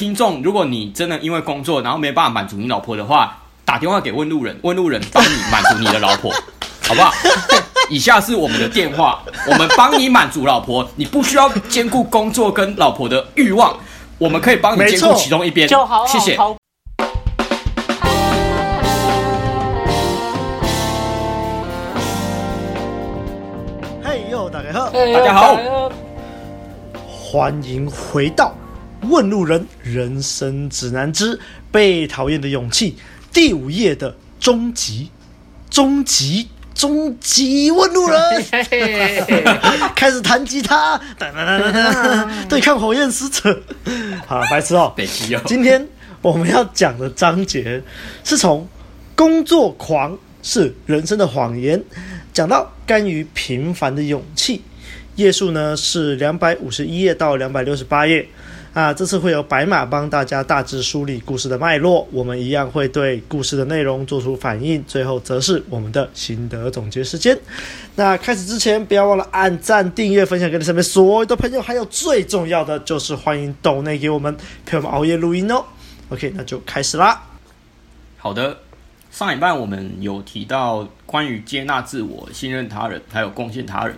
听众，如果你真的因为工作然后没办法满足你老婆的话，打电话给问路人，问路人帮你满足你的老婆，好不好？以下是我们的电话，我们帮你满足老婆，你不需要兼顾工作跟老婆的欲望，我们可以帮你兼顾其中一边。谢谢。嘿呦，大家好，大家好，欢迎回到《问路人人生指南之被讨厌的勇气》。第五页的终极，终极，终极问路人，开始弹吉他，对抗火焰使者。好，白痴哦，今天我们要讲的章节是从工作狂是人生的谎言，讲到甘于平凡的勇气。页数呢是两百五十一页到两百六十八页。那，这次会由白马帮大家大致梳理故事的脉络，我们一样会对故事的内容做出反应，最后则是我们的心得总结时间。那开始之前，不要忘了按赞、订阅、分享给你身边所有的朋友，还有最重要的就是欢迎抖内给我们陪我们熬夜录音哦。OK，那就开始啦。好的，上一半我们有提到关于接纳自我、信任他人，还有贡献他人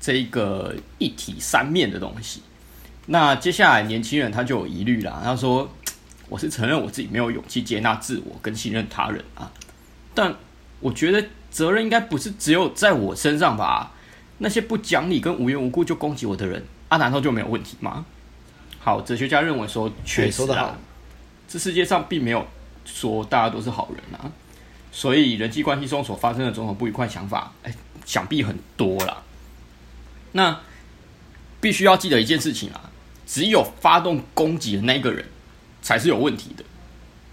这一个一体三面的东西。那接下来年轻人他就有疑虑了，他说：“ 我是承认我自己没有勇气接纳自我跟信任他人啊，但我觉得责任应该不是只有在我身上吧？那些不讲理跟无缘无故就攻击我的人啊，难道就没有问题吗？”好，哲学家认为说，确实啊，这世界上并没有说大家都是好人啊，所以人际关系中所发生的种种不愉快想法，哎，想必很多啦。那必须要记得一件事情啊。只有发动攻击的那个人才是有问题的，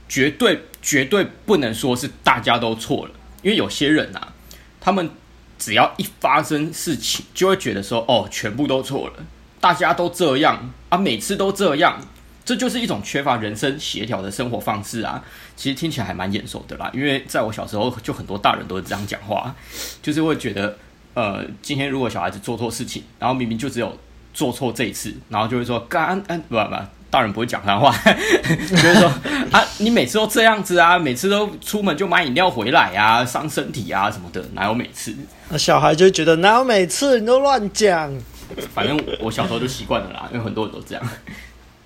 绝对绝对不能说是大家都错了，因为有些人啊，他们只要一发生事情，就会觉得说哦，全部都错了，大家都这样啊，每次都这样，这就是一种缺乏人生协调的生活方式啊。其实听起来还蛮眼熟的啦，因为在我小时候就很多大人都是这样讲话，就是会觉得呃，今天如果小孩子做错事情，然后明明就只有。做错这一次，然后就会说干，嗯，不不，大人不会讲他话，就是说啊，你每次都这样子啊，每次都出门就买饮料回来啊，伤身体啊什么的，哪有每次？那小孩就会觉得哪有每次，你都乱讲。反正我小时候就习惯了啦，因为很多人都这样。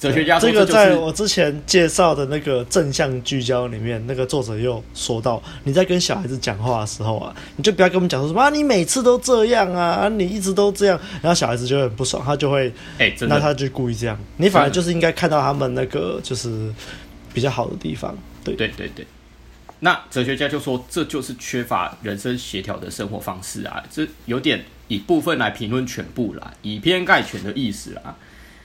哲学家这个在我之前介绍的那个正向聚焦里面，那个作者又说到，你在跟小孩子讲话的时候啊，你就不要跟我们讲说什么啊，你每次都这样啊，你一直都这样，然后小孩子就会很不爽，他就会，哎，那他就故意这样，你反而就是应该看到他们那个就是比较好的地方，对对对对。那哲学家就说，这就是缺乏人生协调的生活方式啊，这有点以部分来评论全部啦，以偏概全的意思啊。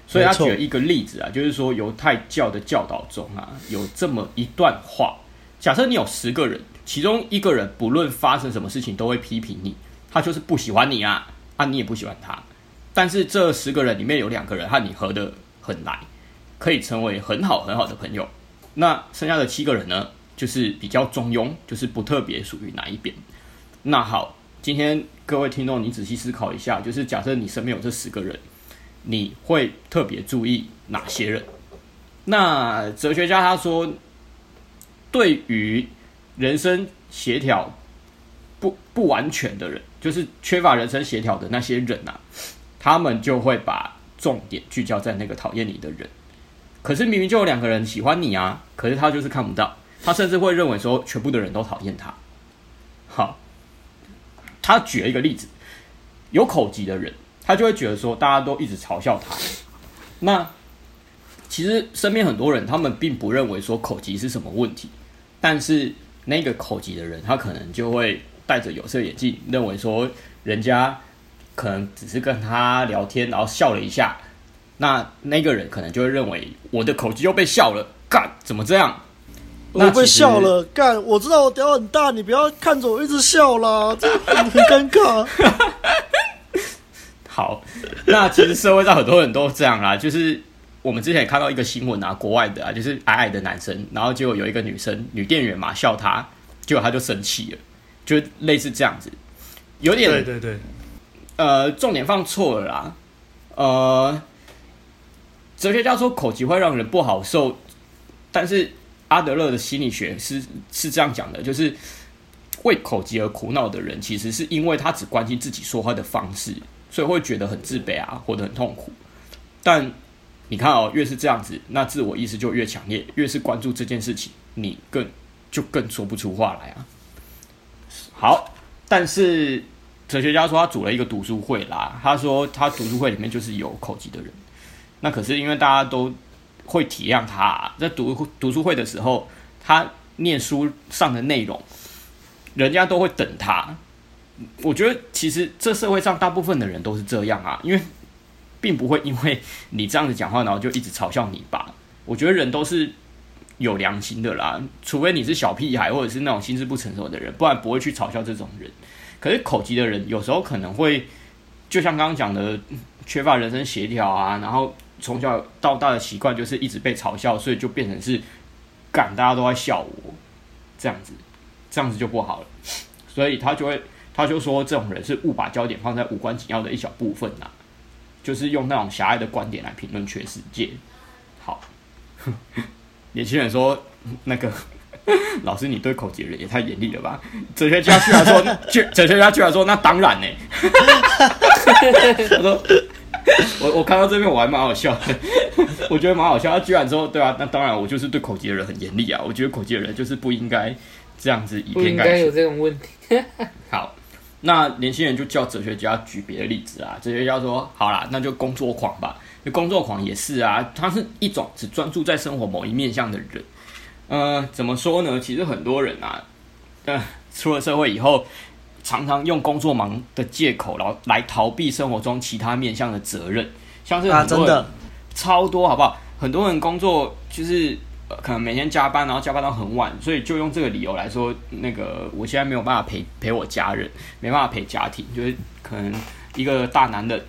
所以他举了一个例子啊，就是说犹太教的教导中啊，有这么一段话：假设你有十个人，其中一个人不论发生什么事情都会批评你，他就是不喜欢你啊，啊你也不喜欢他。但是这十个人里面有两个人和你合得很来，可以成为很好很好的朋友。那剩下的七个人呢，就是比较中庸，就是不特别属于哪一边。那好，今天各位听众，你仔细思考一下，就是假设你身边有这十个人。你会特别注意哪些人？那哲学家他说，对于人生协调不不完全的人，就是缺乏人生协调的那些人啊，他们就会把重点聚焦在那个讨厌你的人。可是明明就有两个人喜欢你啊，可是他就是看不到，他甚至会认为说全部的人都讨厌他。好，他举了一个例子，有口疾的人。他就会觉得说，大家都一直嘲笑他。那其实身边很多人，他们并不认为说口疾是什么问题，但是那个口疾的人，他可能就会戴着有色眼镜，认为说人家可能只是跟他聊天，然后笑了一下，那那个人可能就会认为我的口疾又被笑了，干怎么这样？我被笑了，干我知道我屌很大，你不要看着我一直笑啦，这很尴尬。好，那其实社会上很多人都这样啦，就是我们之前也看到一个新闻啊，国外的啊，就是矮矮的男生，然后结果有一个女生女店员嘛笑他，结果他就生气了，就类似这样子，有点对对对，呃，重点放错了啦，呃，哲学家说口疾会让人不好受，但是阿德勒的心理学是是这样讲的，就是为口疾而苦恼的人，其实是因为他只关心自己说话的方式，所以会觉得很自卑啊，活得很痛苦。但你看哦，越是这样子，那自我意识就越强烈，越是关注这件事情，你更就更说不出话来啊。好，但是哲学家说他组了一个读书会啦，他说他读书会里面就是有口疾的人。那可是因为大家都会体谅他，啊，在读读书会的时候，他念书上的内容，人家都会等他。我觉得其实这社会上大部分的人都是这样啊，因为并不会因为你这样子讲话，然后就一直嘲笑你吧。我觉得人都是有良心的啦，除非你是小屁孩或者是那种心智不成熟的人，不然不会去嘲笑这种人。可是口疾的人有时候可能会，就像刚刚讲的，缺乏人生协调啊，然后。从小到大的习惯就是一直被嘲笑，所以就变成是，干大家都在笑我，这样子，这样子就不好了。所以他就会，他就说这种人是误把焦点放在无关紧要的一小部分呐，就是用那种狭隘的观点来评论全世界。好，年轻人说那个 老师，你对口疾人也太严厉了吧？哲学家居然说，哲学家居然说，那当然呢。他说。我我看到这边我还蛮好笑的，我觉得蛮好笑。他居然说，对啊，那当然我就是对口疾的人很严厉啊。我觉得口疾的人就是不应该这样子以偏概全。不应该有这种问题。好，那年轻人就叫哲学家举别的例子啊。哲学家说，好啦，那就工作狂吧。工作狂也是啊，他是一种只专注在生活某一面向的人。呃，怎么说呢？其实很多人啊，呃，出了社会以后。常常用工作忙的借口，然后来逃避生活中其他面向的责任，像是很多人超多，好不好？很多人工作就是可能每天加班，然后加班到很晚，所以就用这个理由来说，那个我现在没有办法陪陪我家人，没办法陪家庭，就是可能一个大男人，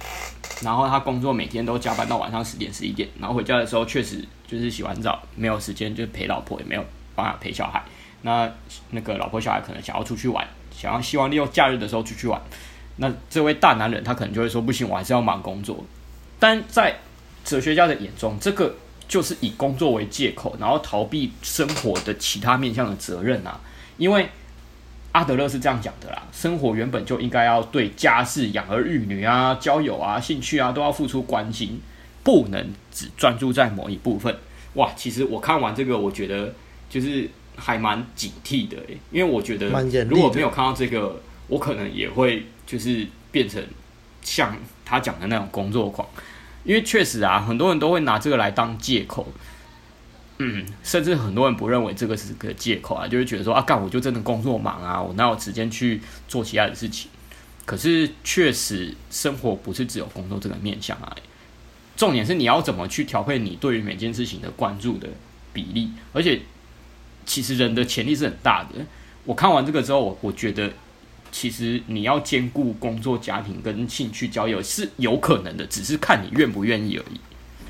然后他工作每天都加班到晚上十点十一点，然后回家的时候确实就是洗完澡没有时间就陪老婆，也没有办法陪小孩，那那个老婆小孩可能想要出去玩。想要希望利用假日的时候出去玩，那这位大男人他可能就会说不行，我还是要忙工作。但在哲学家的眼中，这个就是以工作为借口，然后逃避生活的其他面向的责任啊。因为阿德勒是这样讲的啦，生活原本就应该要对家事、养儿育女啊、交友啊、兴趣啊都要付出关心，不能只专注在某一部分。哇，其实我看完这个，我觉得就是。还蛮警惕的，因为我觉得如果没有看到这个，我可能也会就是变成像他讲的那种工作狂，因为确实啊，很多人都会拿这个来当借口，嗯，甚至很多人不认为这个是个借口啊，就会觉得说啊，干我就真的工作忙啊，我哪有时间去做其他的事情？可是确实生活不是只有工作这个面向啊，重点是你要怎么去调配你对于每件事情的关注的比例，而且。其实人的潜力是很大的。我看完这个之后，我我觉得，其实你要兼顾工作、家庭跟兴趣、交友是有可能的，只是看你愿不愿意而已。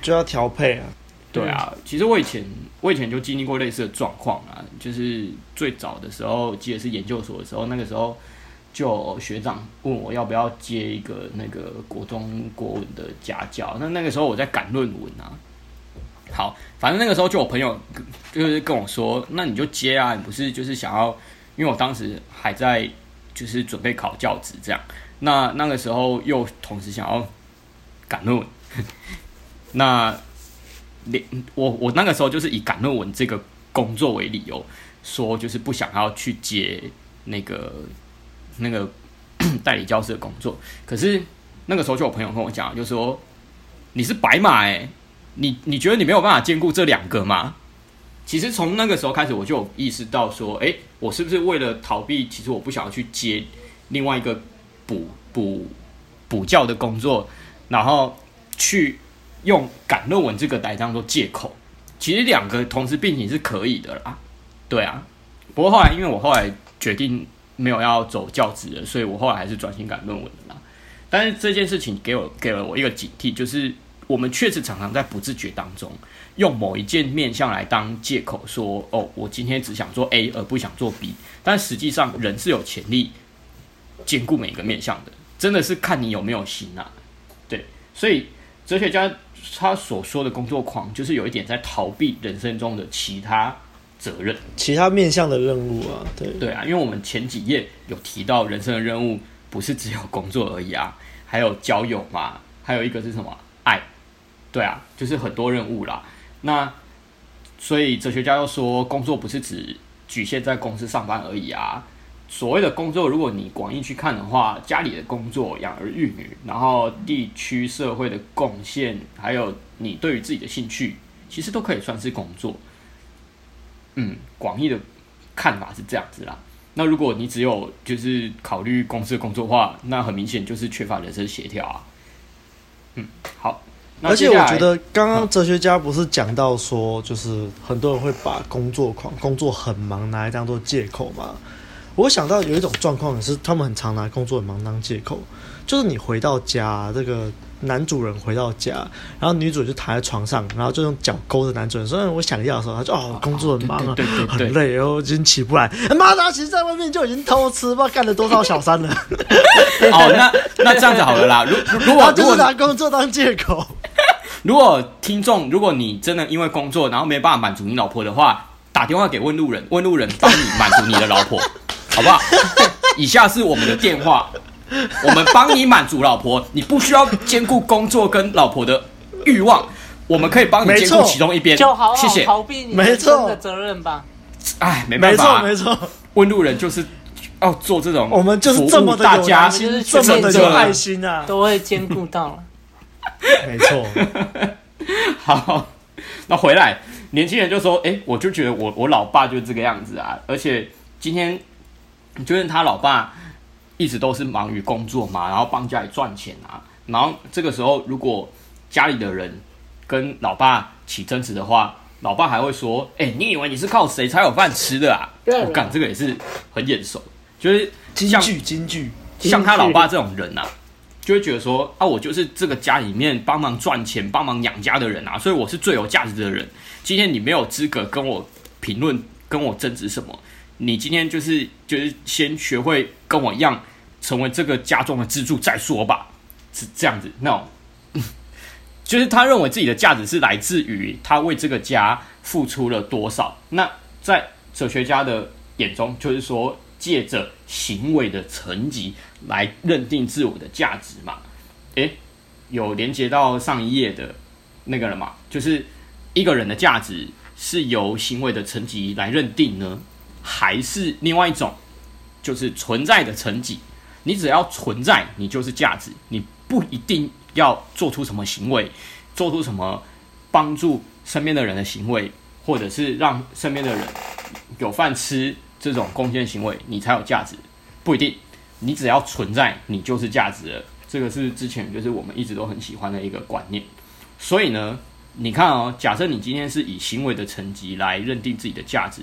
就要调配啊。对啊，其实我以前我以前就经历过类似的状况啊，就是最早的时候，记得是研究所的时候，那个时候就学长问我要不要接一个那个国中国文的家教，那那个时候我在赶论文啊。好，反正那个时候就有朋友就是跟我说，那你就接啊，你不是就是想要，因为我当时还在就是准备考教职这样，那那个时候又同时想要赶论文，那连我我那个时候就是以赶论文这个工作为理由，说就是不想要去接那个那个 代理教师的工作，可是那个时候就有朋友跟我讲，就说你是白马欸。你你觉得你没有办法兼顾这两个吗？其实从那个时候开始，我就有意识到说，哎、我是不是为了逃避？其实我不想要去接另外一个补补补教的工作，然后去用赶论文这个来当做借口。其实两个同时并行是可以的啦，对啊。不过后来，因为我后来决定没有要走教职了，所以我后来还是转型赶论文的啦。但是这件事情给我给了我一个警惕，就是。我们确实常常在不自觉当中，用某一件面向来当借口，说：“哦，我今天只想做 A 而不想做 B。”但实际上，人是有潜力兼顾每一个面向的，真的是看你有没有心啊。对，所以哲学家他所说的工作狂，就是有一点在逃避人生中的其他责任、其他面向的任务啊。对对啊，因为我们前几页有提到，人生的任务不是只有工作而已啊，还有交友嘛，还有一个是什么？对啊，就是很多任务啦。那所以哲学家又说，工作不是只局限在公司上班而已啊。所谓的工作，如果你广义去看的话，家里的工作、养儿育女，然后地区社会的贡献，还有你对于自己的兴趣，其实都可以算是工作。嗯，广义的看法是这样子啦。那如果你只有就是考虑公司的工作的话，那很明显就是缺乏人生协调啊。嗯，好。而且我觉得刚刚哲学家不是讲到说，就是很多人会把工作狂、工作很忙拿来当做借口嘛？我想到有一种状况也是，他们很常拿工作很忙当借口，就是你回到家，这个男主人回到家，然后女主就躺在床上，然后就用脚勾着男主人，所以我想要的时候，他就哦，工作很忙啊，很累，然后已经起不来。妈的，其实在外面就已经偷吃，不知道干了多少小三了。哦，那那这样子好了啦，如如果就是拿工作当借口，如果听众，如果你真的因为工作然后没办法满足你老婆的话，打电话给问路人，问路人帮你满足你的老婆。好不好？以下是我们的电话，我们帮你满足老婆，你不需要兼顾工作跟老婆的欲望，我们可以帮你兼顾其中一边。就好好谢谢。逃避你人生的责任吧。哎，没办法，没错没错。问路人就是要做这种，我们就是这么的大家就是这么的有爱心啊，都会兼顾到了。没错。好，那回来，年轻人就说：“哎，我就觉得我我老爸就是这个样子啊，而且今天。”就是他老爸一直都是忙于工作嘛，然后帮家里赚钱啊。然后这个时候，如果家里的人跟老爸起争执的话，老爸还会说：“哎、欸，你以为你是靠谁才有饭吃的啊？”我干、哦、这个也是很眼熟，就是像京剧京剧，像他老爸这种人啊，就会觉得说：“啊，我就是这个家里面帮忙赚钱、帮忙养家的人啊，所以我是最有价值的人。今天你没有资格跟我评论、跟我争执什么。”你今天就是就是先学会跟我一样成为这个家中的支柱再说吧，是这样子。那种，就是他认为自己的价值是来自于他为这个家付出了多少。那在哲学家的眼中，就是说借着行为的层级来认定自我的价值嘛。诶，有连接到上一页的那个了嘛？就是一个人的价值是由行为的层级来认定呢？还是另外一种，就是存在的层级。你只要存在，你就是价值。你不一定要做出什么行为，做出什么帮助身边的人的行为，或者是让身边的人有饭吃这种贡献行为，你才有价值。不一定，你只要存在，你就是价值了。这个是之前就是我们一直都很喜欢的一个观念。所以呢，你看哦，假设你今天是以行为的成绩来认定自己的价值。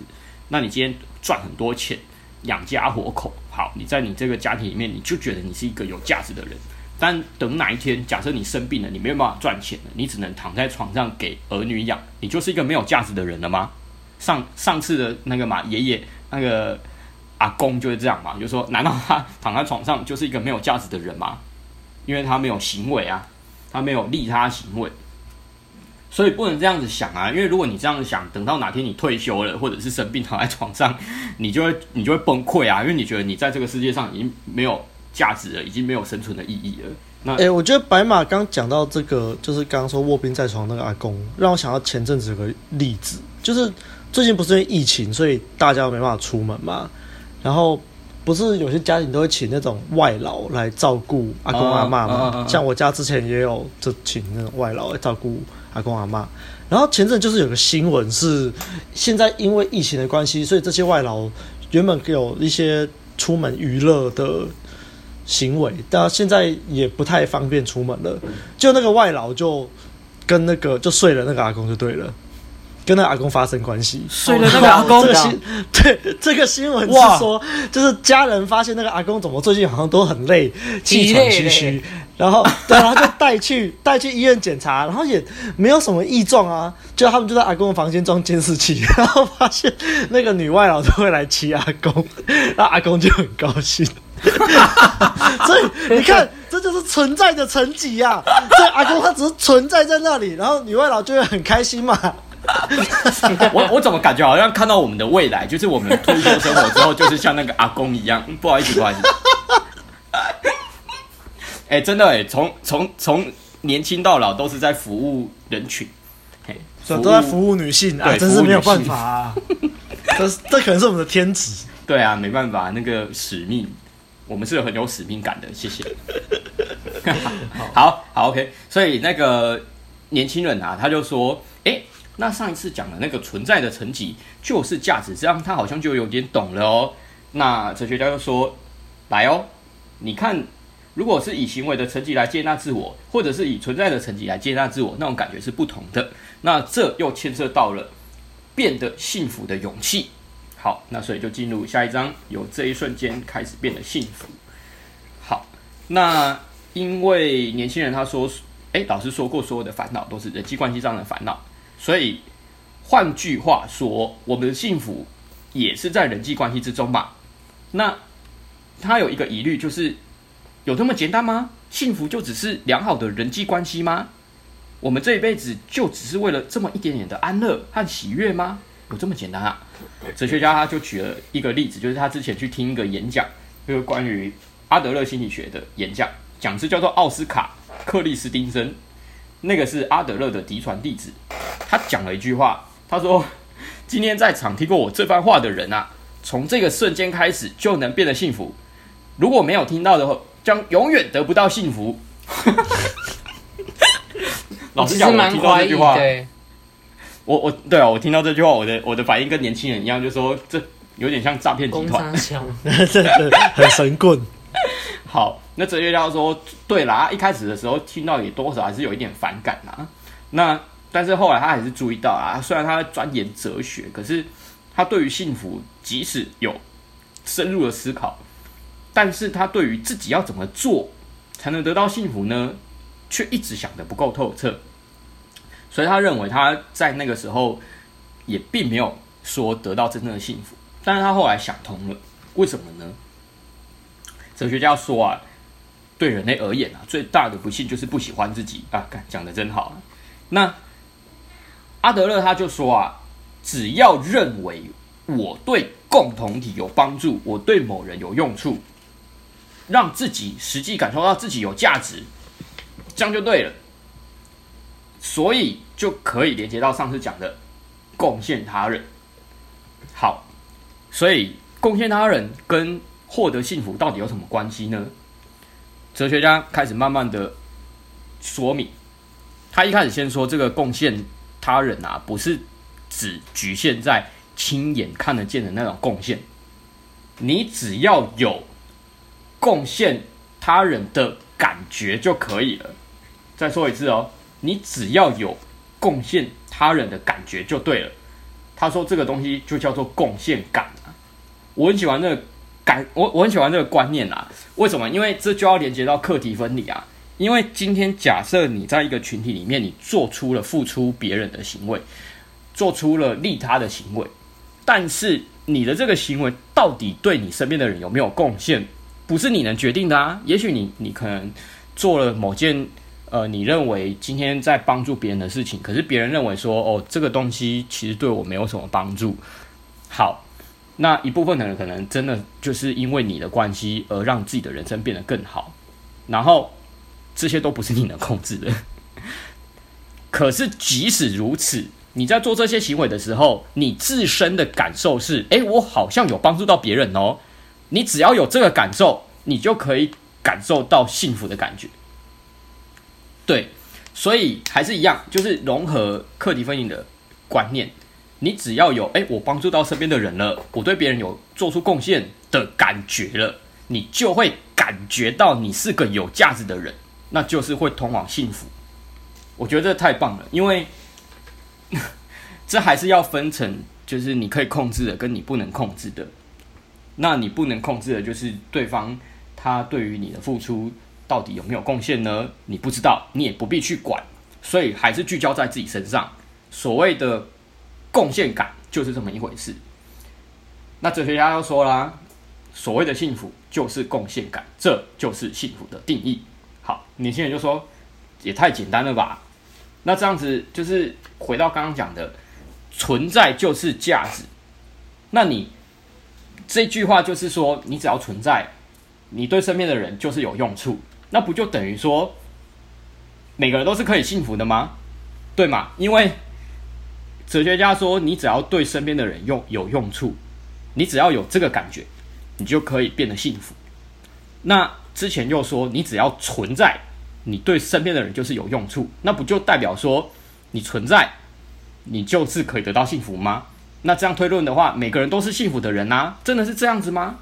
那你今天赚很多钱，养家活口，好，你在你这个家庭里面，你就觉得你是一个有价值的人。但等哪一天，假设你生病了，你没有办法赚钱了，你只能躺在床上给儿女养，你就是一个没有价值的人了吗？上上次的那个嘛，爷爷那个阿公就是这样嘛，就说，难道他躺在床上就是一个没有价值的人吗？因为他没有行为啊，他没有利他行为。所以不能这样子想啊，因为如果你这样想，等到哪天你退休了，或者是生病躺在床上，你就会你就会崩溃啊，因为你觉得你在这个世界上已经没有价值了，已经没有生存的意义了。那诶、我觉得白马刚讲到这个，就是刚刚说卧病在床那个阿公，让我想到前阵子有个例子，就是最近不是因为疫情，所以大家没办法出门嘛，然后不是有些家庭都会请那种外劳来照顾阿公阿妈嘛，像我家之前也有就请那种外劳来照顾。阿公阿妈，然后前阵就是有个新闻是，现在因为疫情的关系，所以这些外劳原本有一些出门娱乐的行为，但现在也不太方便出门了。就那个外劳就跟那个就睡了那个阿公就对了。跟那个阿公发生关系，睡了那个阿公。这个新对这个新闻是说，就是家人发现那个阿公怎么最近好像都很累，气喘吁吁，然后对，然后就带去 带去医院检查，然后也没有什么异状啊。就他们就在阿公的房间装监视器，然后发现那个女外劳都会来骑阿公，然后阿公就很高兴。所以你看，这就就是存在的层级呀。这阿公他只是存在在那里，然后女外劳就会很开心嘛。我我怎么感觉好像看到我们的未来，就是我们退休生活之后，就是像那个阿公一样。不好意思，不好意思。哎、欸，真的哎、欸，从从从年轻到老都是在服务人群，嘿，都在服务女性啊，真是没有办法啊。这这可能是我们的天职。对啊，没办法，那个使命，我们是很有使命感的。谢谢。好好，好，OK。所以那个年轻人啊，他就说，那上一次讲的那个存在的层级就是价值，这样他好像就有点懂了哦。那哲学家就说，来哦，你看。如果是以行为的层级来接纳自我，或者是以存在的层级来接纳自我，那种感觉是不同的。那这又牵涉到了变得幸福的勇气。好，那所以就进入下一章，由这一瞬间开始变得幸福。好，那因为年轻人他说，诶，老师说过，所有的烦恼都是人际关系上的烦恼，所以换句话说，我们的幸福也是在人际关系之中嘛。那他有一个疑虑就是。有这么简单吗？幸福就只是良好的人际关系吗？我们这一辈子就只是为了这么一点点的安乐和喜悦吗？有这么简单啊？哲学家他就举了一个例子，就是他之前去听一个演讲，就是关于阿德勒心理学的演讲，讲师叫做奥斯卡克利斯汀森，那个是阿德勒的嫡传弟子。他讲了一句话，他说：“ 今天在场听过我这番话的人啊，从这个瞬间开始就能变得幸福。如果没有听到的话。”将永远得不到幸福。老实讲，我听到这句话，我我对啊，我听到这句话，我的我的反应跟年轻人一样，就说这有点像诈骗集团，很神棍。好，那哲学家说，对啦，一开始的时候听到也多少还是有一点反感啊。那但是后来他还是注意到啊，虽然他在钻研哲学，可是他对于幸福，即使有深入的思考。但是他对于自己要怎么做才能得到幸福呢，却一直想得不够透彻，所以他认为他在那个时候也并没有说得到真正的幸福。但是他后来想通了，为什么呢？哲学家说啊，对人类而言啊，最大的不幸就是不喜欢自己啊。讲的真好。那阿德勒他就说啊，只要认为我对共同体有帮助，我对某人有用处。让自己实际感受到自己有价值，这样就对了。所以就可以连接到上次讲的贡献他人。好，所以贡献他人跟获得幸福到底有什么关系呢？哲学家开始慢慢的说明。他一开始先说，这个贡献他人啊，不是只局限在亲眼看得见的那种贡献。你只要有。贡献他人的感觉就可以了。再说一次哦，你只要有贡献他人的感觉就对了。他说这个东西就叫做贡献感啊。我很喜欢这个感，我我很喜欢这个观念啊。为什么？因为这就要连接到课题分离啊。因为今天假设你在一个群体里面，你做出了付出别人的行为，做出了利他的行为，但是你的这个行为到底对你身边的人有没有贡献？不是你能决定的啊！也许你你可能做了某件呃，你认为今天在帮助别人的事情，可是别人认为说哦，这个东西其实对我没有什么帮助。好，那一部分的人可能真的就是因为你的关系而让自己的人生变得更好，然后这些都不是你能控制的。可是即使如此，你在做这些行为的时候，你自身的感受是：诶，我好像有帮助到别人哦。你只要有这个感受，你就可以感受到幸福的感觉。对，所以还是一样，就是融合课题分离的观念。你只要有哎，我帮助到身边的人了，我对别人有做出贡献的感觉了，你就会感觉到你是个有价值的人，那就是会通往幸福。我觉得这太棒了，因为 这还是要分成，就是你可以控制的，跟你不能控制的。那你不能控制的就是对方他对于你的付出到底有没有贡献呢？你不知道，你也不必去管，所以还是聚焦在自己身上。所谓的贡献感就是这么一回事。那哲学家又说啦，所谓的幸福就是贡献感，这就是幸福的定义。好年轻人就说，也太简单了吧？那这样子就是回到刚刚讲的，存在就是价值。那你这句话就是说，你只要存在，你对身边的人就是有用处，那不就等于说，每个人都是可以幸福的吗？对吗？因为哲学家说，你只要对身边的人用有用处，你只要有这个感觉，你就可以变得幸福。那之前又说，你只要存在。你对身边的人就是有用处，那不就代表说你存在，你就是可以得到幸福吗？那这样推论的话，每个人都是幸福的人啊？真的是这样子吗？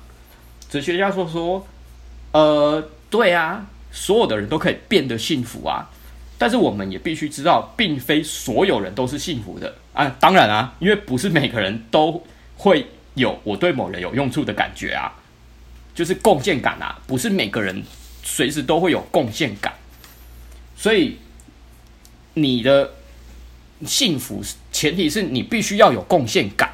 哲学家说说，呃，对啊，所有的人都可以变得幸福啊，但是我们也必须知道，并非所有人都是幸福的啊。当然啊，因为不是每个人都会有我对某人有用处的感觉啊，就是贡献感啊，不是每个人随时都会有贡献感。所以，你的幸福前提是你必须要有贡献感。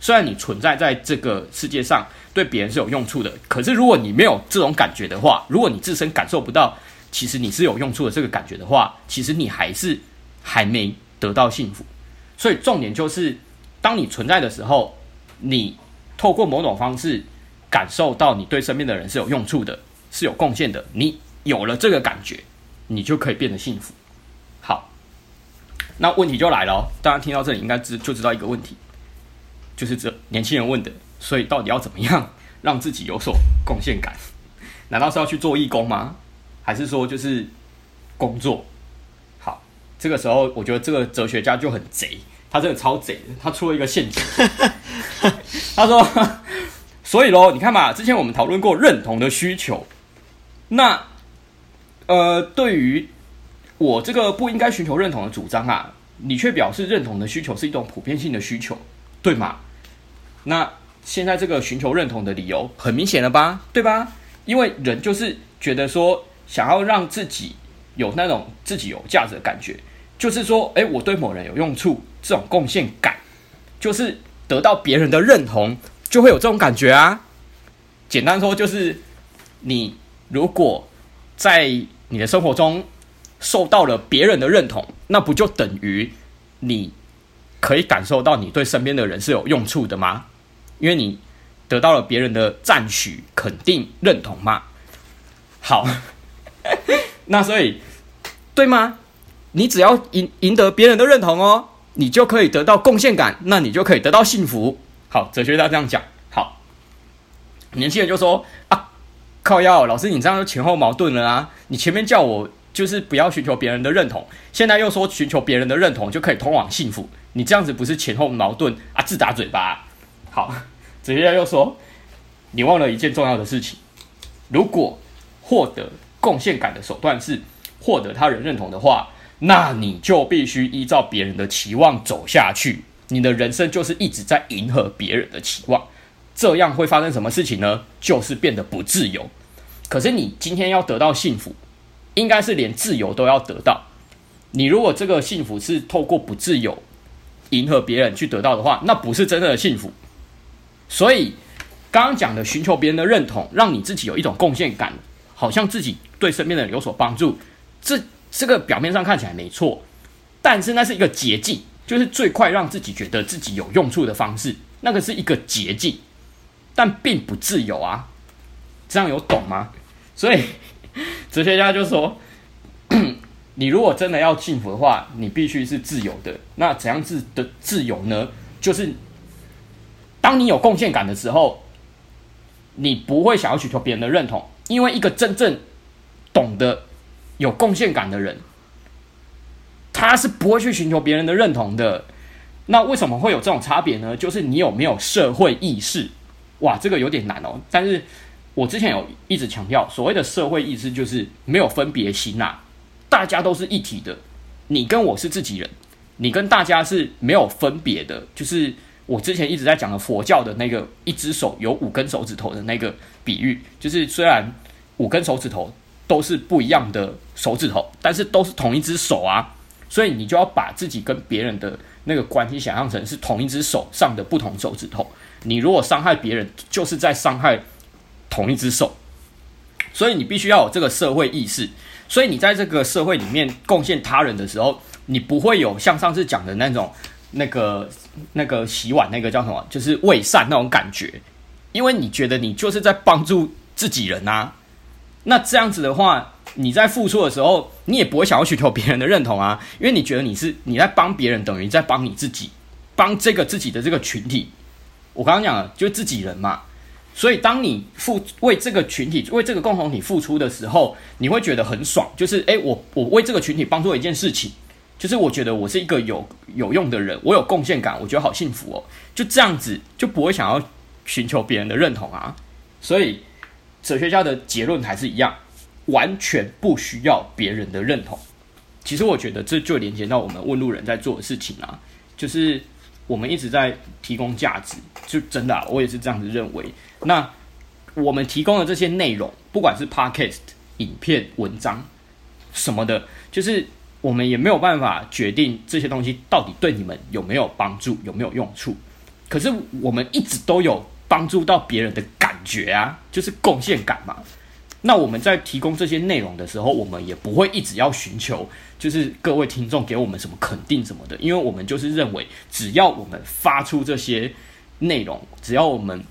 虽然你存在在这个世界上，对别人是有用处的，可是如果你没有这种感觉的话，如果你自身感受不到其实你是有用处的这个感觉的话，其实你还是还没得到幸福。所以重点就是，当你存在的时候，你透过某种方式感受到你对身边的人是有用处的，是有贡献的，你有了这个感觉。你就可以变得幸福。好，那问题就来了哦。大家听到这里应该知就知道一个问题，就是这年轻人问的。所以到底要怎么样让自己有所贡献感？难道是要去做义工吗？还是说就是工作？好，这个时候我觉得这个哲学家就很贼，他真的超贼的。他出了一个陷阱，他说：“ 所以喽，你看嘛，之前我们讨论过认同的需求，那。”呃，对于我这个不应该寻求认同的主张啊，你却表示认同的需求是一种普遍性的需求，对吗？那现在这个寻求认同的理由很明显了吧，对吧？因为人就是觉得说，想要让自己有那种自己有价值的感觉，就是说，诶，我对某人有用处，这种贡献感，就是得到别人的认同，就会有这种感觉啊。简单说，就是你如果在你的生活中受到了别人的认同，那不就等于你可以感受到你对身边的人是有用处的吗？因为你得到了别人的赞许、肯定、认同嘛。好，那所以对吗？你只要赢赢得别人的认同哦，你就可以得到贡献感，那你就可以得到幸福。好，哲学家这样讲。好，年轻人就说啊。靠腰，老师，你这样就前后矛盾了啊！你前面叫我就是不要寻求别人的认同，现在又说寻求别人的认同就可以通往幸福，你这样子不是前后矛盾啊？自打嘴巴。好，哲学家又说，你忘了一件重要的事情：如果获得贡献感的手段是获得他人认同的话，那你就必须依照别人的期望走下去，你的人生就是一直在迎合别人的期望。这样会发生什么事情呢？就是变得不自由。可是你今天要得到幸福，应该是连自由都要得到。你如果这个幸福是透过不自由、迎合别人去得到的话，那不是真正的幸福。所以刚刚讲的寻求别人的认同，让你自己有一种贡献感，好像自己对身边的人有所帮助。这这个表面上看起来没错，但是那是一个捷径，就是最快让自己觉得自己有用处的方式。那个是一个捷径。但并不自由啊，这样有懂吗？所以哲学家就说，你如果真的要幸福的话，你必须是自由的。那怎样自的自由呢？就是当你有贡献感的时候，你不会想要寻求别人的认同，因为一个真正懂得有贡献感的人，他是不会去寻求别人的认同的。那为什么会有这种差别呢？就是你有没有社会意识？哇，这个有点难哦。但是我之前有一直强调，所谓的社会意识就是没有分别心呐，大家都是一体的。你跟我是自己人，你跟大家是没有分别的。就是我之前一直在讲的佛教的那个一只手有五根手指头的那个比喻，就是虽然五根手指头都是不一样的手指头，但是都是同一只手啊。所以你就要把自己跟别人的那个关系想象成是同一只手上的不同手指头。你如果伤害别人，就是在伤害同一只手，所以你必须要有这个社会意识。所以你在这个社会里面贡献他人的时候，你不会有像上次讲的那种那个那个洗碗那个叫什么，就是为善那种感觉，因为你觉得你就是在帮助自己人啊。那这样子的话，你在付出的时候，你也不会想要寻求别人的认同啊，因为你觉得你是你在帮别人，等于在帮你自己，帮这个自己的这个群体。我刚刚讲了，就是自己人嘛。所以，当你付为这个群体、为这个共同体付出的时候，你会觉得很爽。就是，诶，我我为这个群体帮助一件事情，就是我觉得我是一个有有用的人，我有贡献感，我觉得好幸福哦。就这样子，就不会想要寻求别人的认同啊。所以。哲学家的结论还是一样，完全不需要别人的认同。其实我觉得这就连接到我们问路人在做的事情啊，就是我们一直在提供价值，就真的，我也是这样子认为。那我们提供的这些内容，不管是 podcast、影片、文章什么的，就是我们也没有办法决定这些东西到底对你们有没有帮助、有没有用处。可是我们一直都有帮助到别人的感觉啊，就是贡献感嘛。那我们在提供这些内容的时候，我们也不会一直要寻求，就是各位听众给我们什么肯定什么的，因为我们就是认为，只要我们发出这些内容，只要我们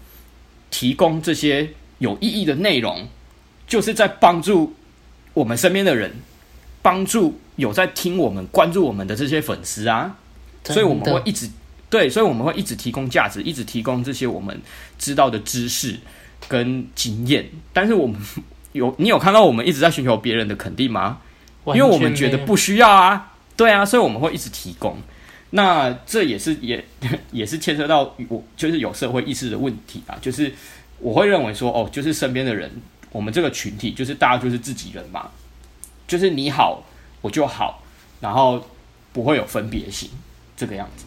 提供这些有意义的内容，就是在帮助我们身边的人，帮助有在听我们、关注我们的这些粉丝啊，所以我们会一直。对，所以我们会一直提供价值，一直提供这些我们知道的知识跟经验。但是我们 有，你有看到我们一直在寻求别人的肯定吗？因为我们觉得不需要啊。对啊，所以我们会一直提供。那这也是也 也是牵涉到我就是有社会意识的问题啊。就是我会认为说，哦，就是身边的人，我们这个群体就是大家就是自己人嘛，就是你好我就好，然后不会有分别心这个样子。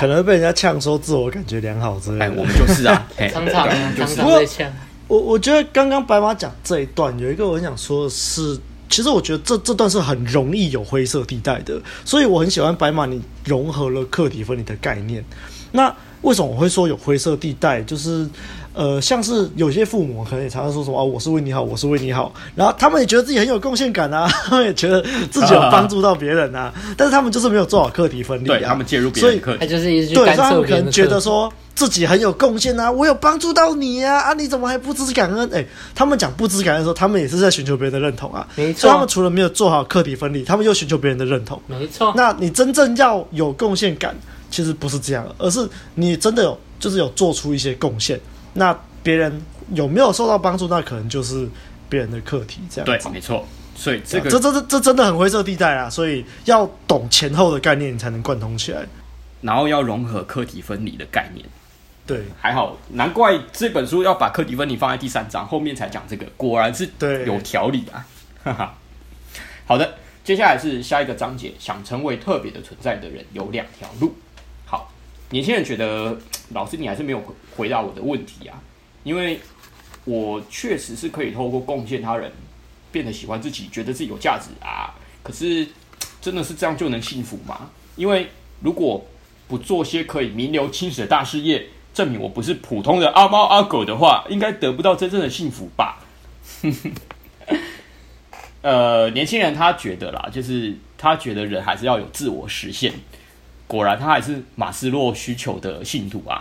可能被人家呛说自我感觉良好之类的，哎，我们就是啊，常常常常被呛。我我觉得刚刚白马讲这一段有一个我很想说的是，其实我觉得这这段是很容易有灰色地带的，所以我很喜欢白马你融合了课题分离的概念。那为什么我会说有灰色地带？就是。呃，像是有些父母可能也常常说什么啊，我是为你好，我是为你好，然后他们也觉得自己很有贡献感啊，他们也觉得自己有帮助到别人啊，但是他们就是没有做好课题分离，对他们介入别人课题，他就是一直对，他们可能觉得说自己很有贡献啊，我有帮助到你啊，啊，你怎么还不知感恩？哎，他们讲不知感恩的时候，他们也是在寻求别人的认同啊，没错，所以他们除了没有做好课题分离，他们又寻求别人的认同，没错。那你真正要有贡献感，其实不是这样，而是你真的有，就是有做出一些贡献，那。别人有没有受到帮助，那可能就是别人的课题。这样对，没错。所以这个这这这这真的很灰色地带啊！所以要懂前后的概念，你才能贯通起来。然后要融合课题分离的概念。对，还好，难怪这本书要把课题分离放在第三章后面才讲这个，果然是有条理啊！哈哈。好的，接下来是下一个章节，想成为特别的存在的人有两条路。年轻人觉得老师你还是没有回答我的问题啊。因为我确实是可以透过贡献他人，变得喜欢自己，觉得自己有价值啊。可是，真的是这样就能幸福吗？因为如果不做些可以名留青史的大事业，证明我不是普通的阿猫阿狗的话，应该得不到真正的幸福吧？呃，年轻人他觉得啦，就是他觉得人还是要有自我实现。果然，他还是马斯洛需求的信徒啊。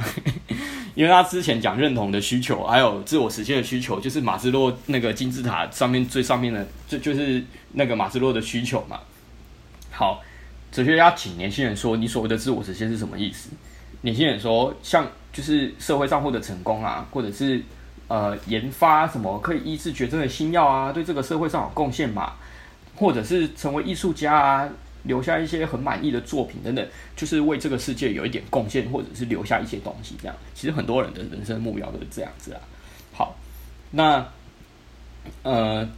因为他之前讲认同的需求，还有自我实现的需求，就是马斯洛那个金字塔上面最上面的，就就是那个马斯洛的需求嘛。好，哲学家请年轻人说，你所谓的自我实现是什么意思？年轻人说，像就是社会上获得成功啊，或者是呃研发什么可以医治绝症的新药啊，对这个社会上有贡献嘛，或者是成为艺术家啊。留下一些很满意的作品等等，就是为这个世界有一点贡献，或者是留下一些东西。这样，其实很多人的人生目标都是这样子啊。好，那呃，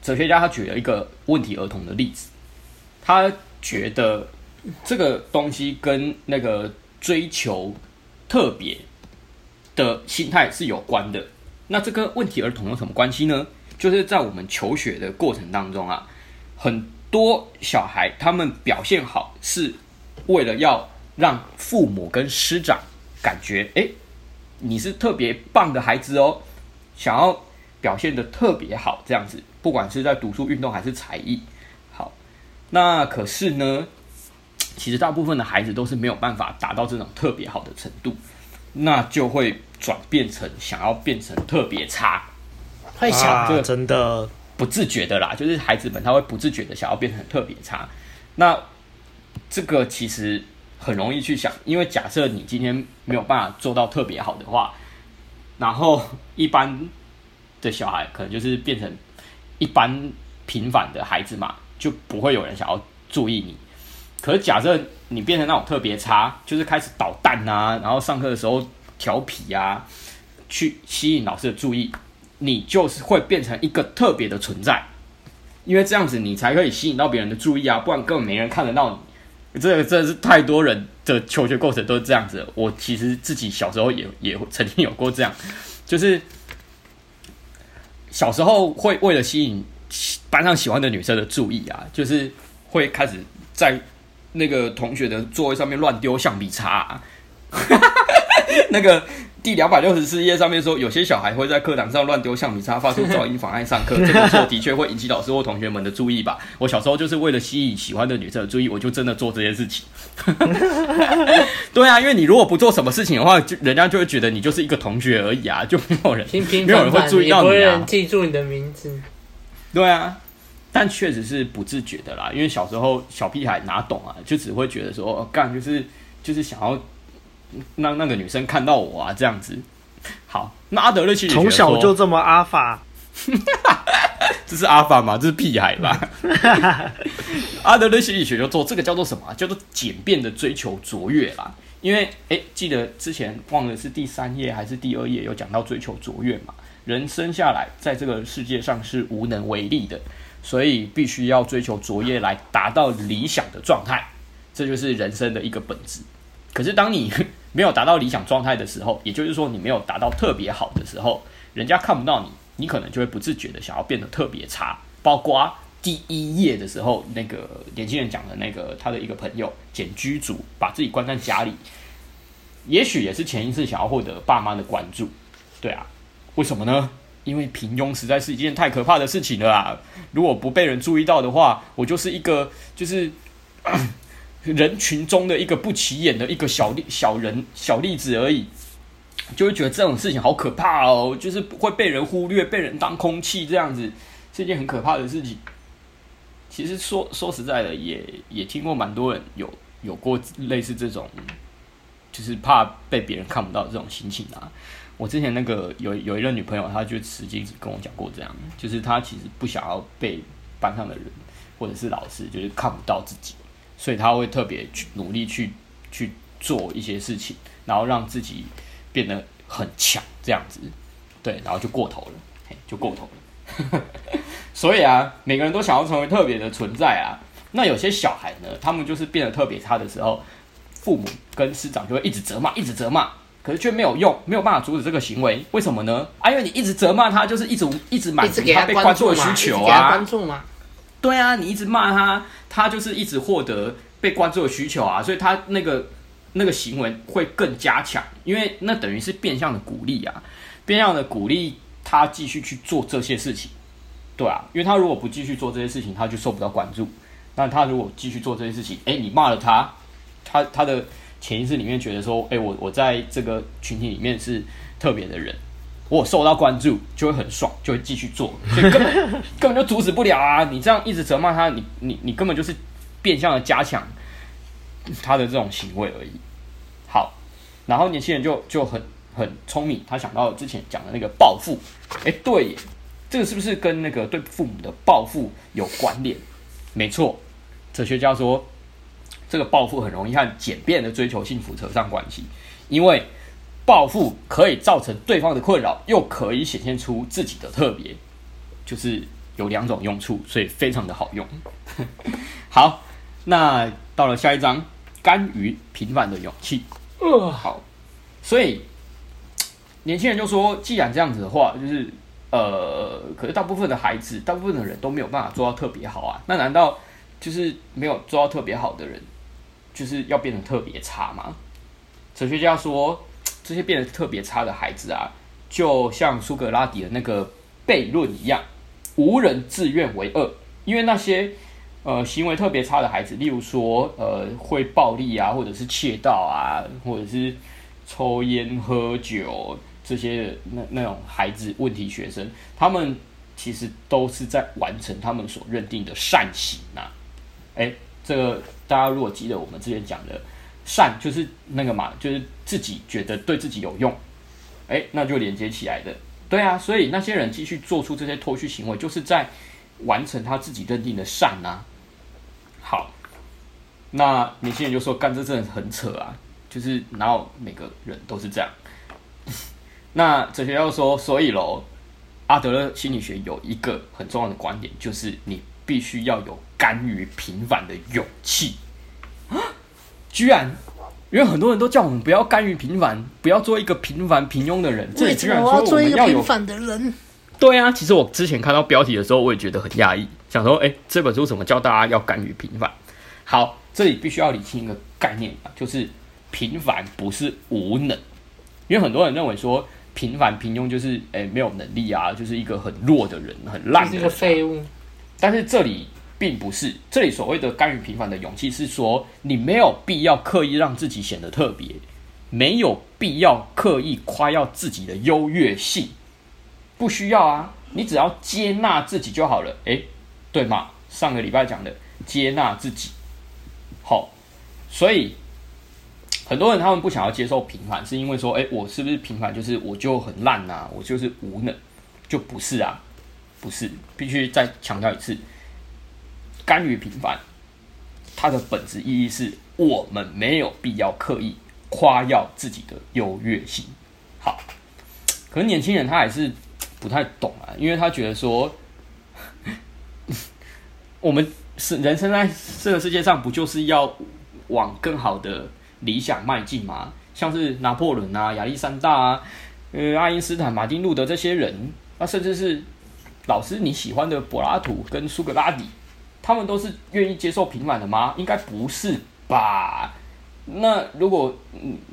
哲学家他举了一个问题儿童的例子，他觉得这个东西跟那个追求特别的心态是有关的。那这个问题儿童有什么关系呢？就是在我们求学的过程当中啊，很。多小孩他们表现好，是为了要让父母跟师长感觉，哎，你是特别棒的孩子哦，想要表现的特别好，这样子，不管是在读书、运动还是才艺。好，那可是呢，其实大部分的孩子都是没有办法达到这种特别好的程度，那就会转变成想要变成特别差，会想这个真的不自觉的啦，就是孩子们他会不自觉的想要变成特别差。那这个其实很容易去想，因为假设你今天没有办法做到特别好的话，然后一般的小孩可能就是变成一般平凡的孩子嘛，就不会有人想要注意你。可是假设你变成那种特别差，就是开始捣蛋啊，然后上课的时候调皮啊，去吸引老师的注意，你就是会变成一个特别的存在。因为这样子你才可以吸引到别人的注意啊，不然根本没人看得到你。这个真的是太多人的求学过程都是这样子。我其实自己小时候也也曾经有过这样，就是小时候会为了吸引班上喜欢的女生的注意啊，就是会开始在。那个同学的座位上面乱丢橡皮擦，那 个第两百六十四页上面说，有些小孩会在课堂上乱丢橡皮擦，发出噪音，妨碍上课。这个错的确会引起老师或同学们的注意吧？我小时候就是为了吸引喜欢的女生的注意，我就真的做这件事情。对啊，因为你如果不做什么事情的话，就人家就会觉得你就是一个同学而已啊，就没有人，平平没有人会注意到你啊，没有人记住你的名字。对啊。但确实是不自觉的啦，因为小时候小屁孩哪懂啊，就只会觉得说干就是就是想要让那个女生看到我啊这样子。好，那阿德勒心理学从小就这么阿法，这是阿法吗？这是屁孩吧？阿德勒心理学就做这个叫做什么？叫做简便的追求卓越啦。因为哎，记得之前忘了是第三页还是第二页有讲到追求卓越嘛？人生下来在这个世界上是无能为力的。所以必须要追求卓越来达到理想的状态，这就是人生的一个本质。可是当你没有达到理想状态的时候，也就是说你没有达到特别好的时候，人家看不到你，你可能就会不自觉的想要变得特别差。包括第一页的时候，那个年轻人讲的那个他的一个朋友简居主，把自己关在家里，也许也是潜意识想要获得爸妈的关注。对啊，为什么呢？因为平庸实在是一件太可怕的事情了啊！如果不被人注意到的话，我就是一个就是人群中的一个不起眼的一个小例小人小例子而已，就会觉得这种事情好可怕哦，就是会被人忽略，被人当空气这样子，是一件很可怕的事情。其实说说实在的，也也听过蛮多人有有过类似这种，就是怕被别人看不到这种心情啊。我之前那个有有一任女朋友，她就曾经跟我讲过这样，就是她其实不想要被班上的人或者是老师就是看不到自己，所以他会特别去努力去去做一些事情，然后让自己变得很强这样子，对，然后就过头了，嘿，就过头了。所以啊，每个人都想要成为特别的存在啊。那有些小孩呢，他们就是变得特别差的时候，父母跟师长就会一直责骂，一直责骂。可是却没有用，没有办法阻止这个行为，为什么呢？啊，因为你一直责骂他，就是一直一直满足他被关注的需求啊。关注吗？对啊，你一直骂他，他就是一直获得被关注的需求啊，所以他那个那个行为会更加强，因为那等于是变相的鼓励啊，变相的鼓励他继续去做这些事情。对啊，因为他如果不继续做这些事情，他就受不到关注。那他如果继续做这些事情，哎，你骂了他，他他的。潜意识里面觉得说，哎、我我在这个群体里面是特别的人，我受到关注就会很爽，就会继续做，所以 根本根本就阻止不了啊！你这样一直责骂他，你你你根本就是变相的加强他的这种行为而已。好，然后年轻人就就很很聪明，他想到之前讲的那个报复，哎、欸，对耶，这个是不是跟那个对父母的报复有关联？没错，哲学家说。这个报复很容易和简便的追求幸福扯上关系，因为报复可以造成对方的困扰，又可以显现出自己的特别，就是有两种用处，所以非常的好用。好，那到了下一章，甘于平凡的勇气。呃，好，所以年轻人就说，既然这样子的话，就是呃，可是大部分的孩子，大部分的人都没有办法做到特别好啊，那难道就是没有做到特别好的人？就是要变得特别差吗？哲学家说，这些变得特别差的孩子啊，就像苏格拉底的那个悖论一样，无人自愿为恶，因为那些呃行为特别差的孩子，例如说呃会暴力啊，或者是窃盗啊，或者是抽烟喝酒这些那那种孩子问题学生，他们其实都是在完成他们所认定的善行呐、啊。诶，这个大家如果记得我们之前讲的善，就是那个嘛，就是自己觉得对自己有用，诶，那就连接起来的。对啊，所以那些人继续做出这些脱序行为，就是在完成他自己认定的善、啊。好，那年轻人就说：“干这真的很扯啊！就是哪有每个人都是这样？” 那哲学家说：“所以喽，阿德勒心理学有一个很重要的观点，就是你必须要有甘于平凡的勇气。”居然。因为很多人都叫我们不要甘于平凡，不要做一个平凡平庸的人。这里居然说我们要有做一个平凡的人。对啊，其实我之前看到标题的时候，我也觉得很讶异，想说，哎，这本书怎么教大家要甘于平凡？好，这里必须要理清一个概念啊，就是平凡不是无能。因为很多人认为说平凡平庸就是哎没有能力啊，就是一个很弱的人，很烂的人，就是一个废物。但是这里。并不是这里所谓的甘于平凡的勇气，是说你没有必要刻意让自己显得特别，没有必要刻意夸耀自己的优越性，不需要啊，你只要接纳自己就好了。诶，对吗？上个礼拜讲的接纳自己，好，所以很多人他们不想要接受平凡，是因为说，诶，我是不是平凡就是我就很烂啊，我就是无能，就不是啊，不是，必须再强调一次。甘于平凡，它的本质意义是我们没有必要刻意夸耀自己的优越性。好，可是年轻人他还是不太懂啊，因为他觉得说，我们是人生在这个世界上，不就是要往更好的理想迈进吗？像是拿破仑啊、亚历山大啊、呃、爱因斯坦、马丁路德这些人，那甚至是老师你喜欢的柏拉图跟苏格拉底。他们都是愿意接受平凡的吗？应该不是吧？那如果，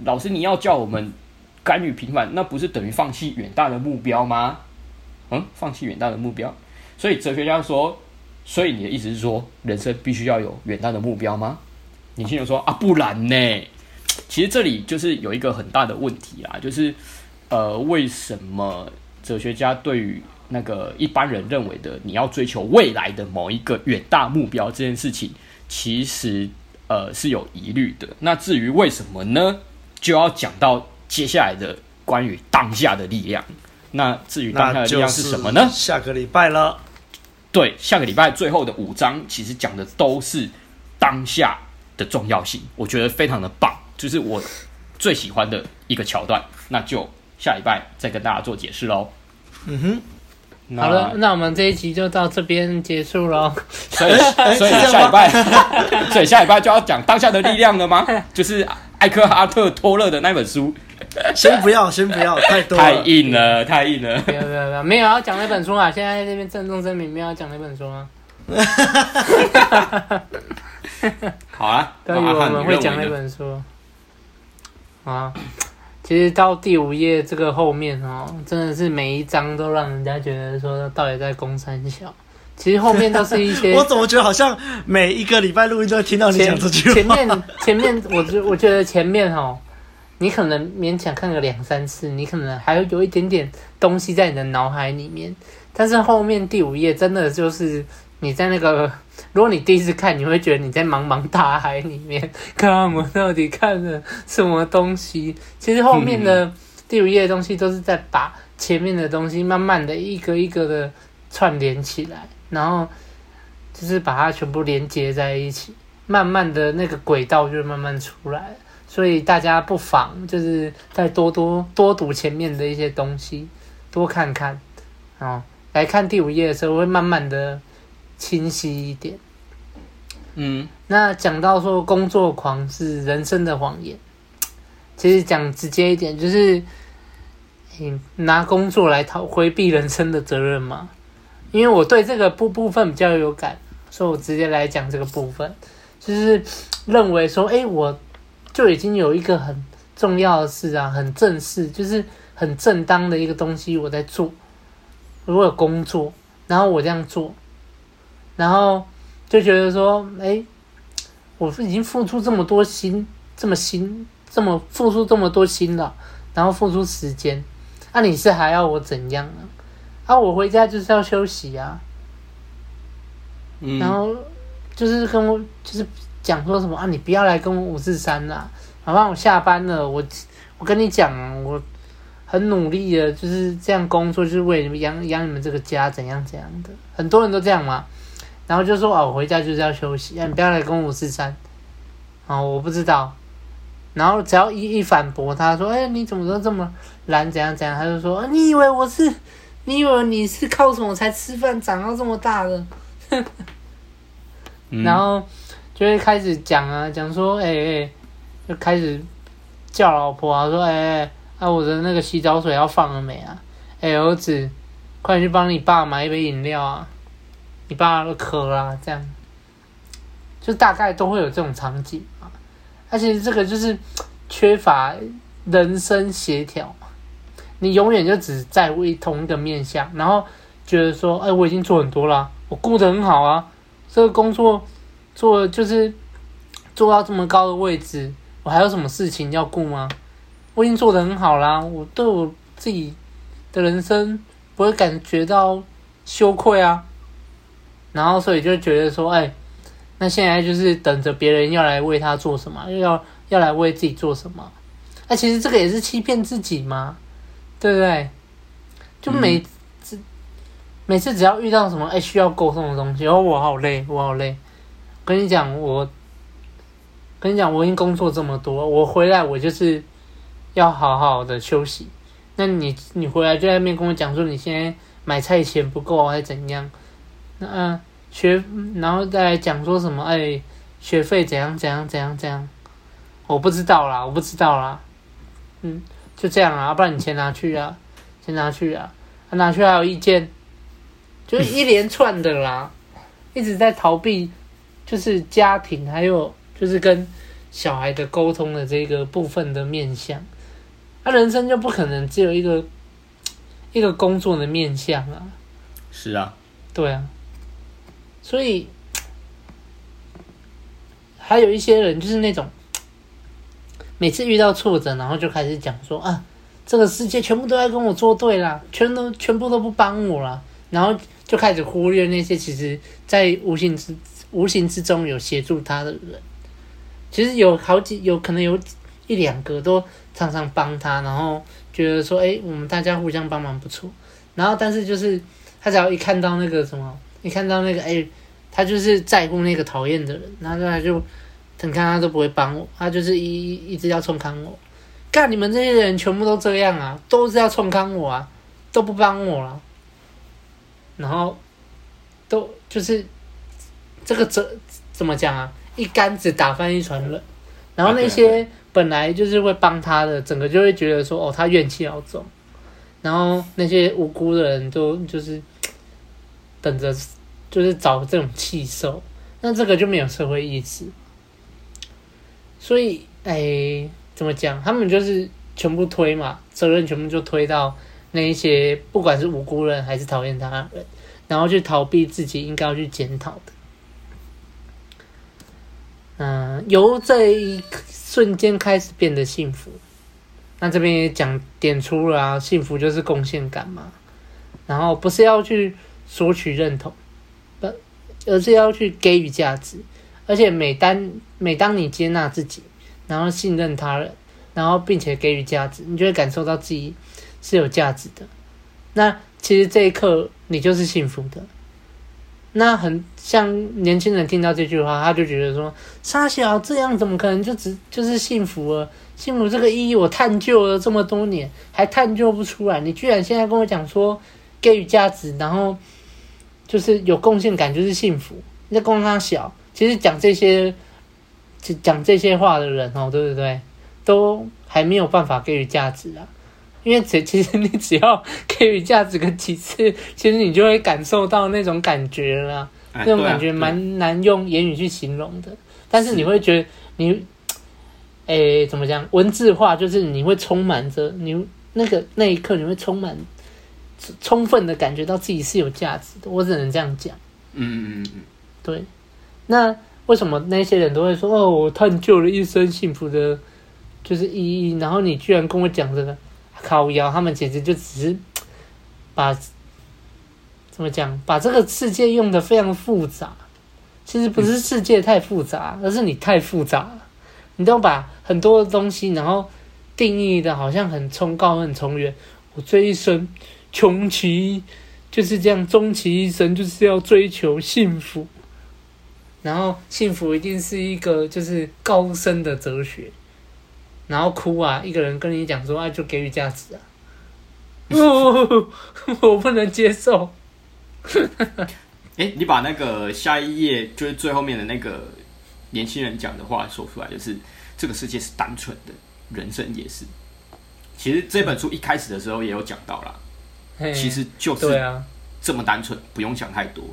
老师你要叫我们甘于平凡，那不是等于放弃远大的目标吗？嗯，放弃远大的目标。所以哲学家说，所以你的意思是说，人生必须要有远大的目标吗？年轻人说啊，不然呢？其实这里就是有一个很大的问题啊，就是呃，为什么哲学家对于那个一般人认为的，你要追求未来的某一个远大目标这件事情，其实呃是有疑虑的。那至于为什么呢？就要讲到接下来的关于当下的力量。那至于当下的力量是什么呢？下个礼拜了。对，下个礼拜最后的五章其实讲的都是当下的重要性，我觉得非常的棒，就是我最喜欢的一个桥段。那就下礼拜再跟大家做解释喽。嗯哼。好了，那我们这一集就到这边结束喽。所以，所以下礼拜，所以下礼拜就要讲当下的力量了吗？就是艾克哈特·托勒的那本书。先不要，先不要，太多太硬了，太硬了。没有没有没有，没有要讲那本书啊！现在这边郑重声明，没有要讲那本书啊。好啊，关于我们会讲那本书啊。其实到第五页这个后面哦，真的是每一章都让人家觉得说到底在攻三小。其实后面都是一些，我怎么觉得好像每一个礼拜录音都会听到你讲这句话。前面前面，我觉我觉得前面哦，你可能勉强看个两三次，你可能还有一点点东西在你的脑海里面，但是后面第五页真的就是你在那个。如果你第一次看，你会觉得你在茫茫大海里面，看我到底看了什么东西？其实后面的第五页的东西都是在把前面的东西慢慢的一个一个的串联起来，然后就是把它全部连接在一起，慢慢的那个轨道就慢慢出来。所以大家不妨就是再多多多读前面的一些东西，多看看，哦，来看第五页的时候会慢慢的。清晰一点，嗯，那讲到说工作狂是人生的谎言，其实讲直接一点，就是你拿工作来逃回避人生的责任嘛。因为我对这个部部分比较有感，所以我直接来讲这个部分，就是认为说，哎，我就已经有一个很重要的事啊，很正式，就是很正当的一个东西我在做。我有工作，然后我这样做，然后就觉得说，哎，我已经付出这么多心，这么心，这么付出这么多心了，然后付出时间，那、啊、你是还要我怎样呢？啊，我回家就是要休息啊，嗯、然后就是跟我就是讲说什么啊，你不要来跟我五四三啦，好吧，我下班了，我我跟你讲，我。很努力的，就是这样工作，就是为你们养养你们这个家，怎样怎样的，很多人都这样嘛。然后就说哦，我回家就是要休息，啊、你不要来跟我五四三。哦，我不知道。然后只要一一反驳，他说，哎，你怎么都这么懒，怎样怎样，他就说，你以为我是，你以为你是靠什么才吃饭长到这么大的？嗯、然后就会开始讲啊，讲说，哎哎，就开始叫老婆啊，说，哎哎。啊，我的那个洗澡水要放了没啊？哎，儿子，快去帮你爸买一杯饮料啊！你爸都渴了啊，这样，就大概都会有这种场景啊。而且这个就是缺乏人生协调，你永远就只在为同一个面向，然后觉得说，哎，我已经做很多了，我顾得很好啊，这个工作做就是做到这么高的位置，我还有什么事情要顾吗？我已经做得很好啦，我对我自己的人生不会感觉到羞愧啊，然后所以就觉得说，哎，那现在就是等着别人要来为他做什么，又要要来为自己做什么，那其实这个也是欺骗自己嘛，对不对？就每次、嗯、每次只要遇到什么哎需要沟通的东西，哦，我好累，我好累，跟你讲，我跟你讲，我已经工作这么多，我回来我就是。要好好的休息，那你你回来就在那边跟我讲说你现在买菜钱不够还是怎样？那、呃、学然后再来讲说什么？哎，学费怎样怎样怎样怎样？我不知道啦，我不知道啦。嗯，就这样啊，不然你钱拿去啊，钱拿去啊，拿去还有意见，就是一连串的啦，一直在逃避，就是家庭还有就是跟小孩的沟通的这个部分的面向。他人生就不可能只有一个一个工作的面向啊！是啊，对啊，所以还有一些人就是那种每次遇到挫折，然后就开始讲说啊，这个世界全部都在跟我作对啦，全都全部都不帮我啦，然后就开始忽略那些其实在无形之无形之中有协助他的人，其实有好几有可能有一两个都。常常帮他，然后觉得说，哎，我们大家互相帮忙不错。然后，但是就是他只要一看到那个什么，一看到那个，哎，他就是在乎那个讨厌的人，然后他就，你看他都不会帮我，他就是一一直要冲康我。干，你们这些人全部都这样啊，都是要冲康我啊，都不帮我了。然后，都就是这个怎怎么讲啊？一竿子打翻一船人。然后那些。本来就是会帮他的，整个就会觉得说，哦，他怨气好重，然后那些无辜的人都就是等着，就是找这种气受，那这个就没有社会意识。所以，哎，怎么讲？他们就是全部推嘛，责任全部就推到那一些，不管是无辜人还是讨厌他的人，然后去逃避自己应该要去检讨的。嗯，由这一瞬间开始变得幸福，那这边也讲点出了啊，幸福就是贡献感嘛，然后不是要去索取认同，而是要去给予价值，而且每当每当你接纳自己，然后信任他人，然后并且给予价值，你就会感受到自己是有价值的，那其实这一刻你就是幸福的。那很像年轻人听到这句话，他就觉得说：“傻小这样怎么可能就只就是幸福了？幸福这个意义我探究了这么多年，还探究不出来。你居然现在跟我讲说给予价值，然后就是有贡献感就是幸福？你在供他小？其实讲这些讲这些话的人哦，对不对？都还没有办法给予价值啊。”因为其其实你只要给予价值个几次，其实你就会感受到那种感觉了，那种感觉蛮难用言语去形容的。但是你会觉得你，诶，怎么讲？文字化就是你会充满着你那个那一刻，你会充满充分的感觉到自己是有价值的。我只能这样讲。嗯嗯嗯嗯，对。那为什么那些人都会说哦，我探究了一生幸福的，就是意义，然后你居然跟我讲这个靠腰，他们简直就只是把怎么讲，把这个世界用的非常复杂。其实不是世界太复杂，而是你太复杂了。你都把很多的东西，然后定义的好像很崇高、很崇远。我这一生穷其就是这样，终其一生就是要追求幸福。然后幸福一定是一个就是高深的哲学。然后哭啊，一个人跟你讲说啊，就给予价值啊。哦，我不能接受。哎，你把那个下一页就是最后面的那个年轻人讲的话说出来，就是这个世界是单纯的，人生也是。其实这本书一开始的时候也有讲到啦，其实就是这么单纯，不用想太多。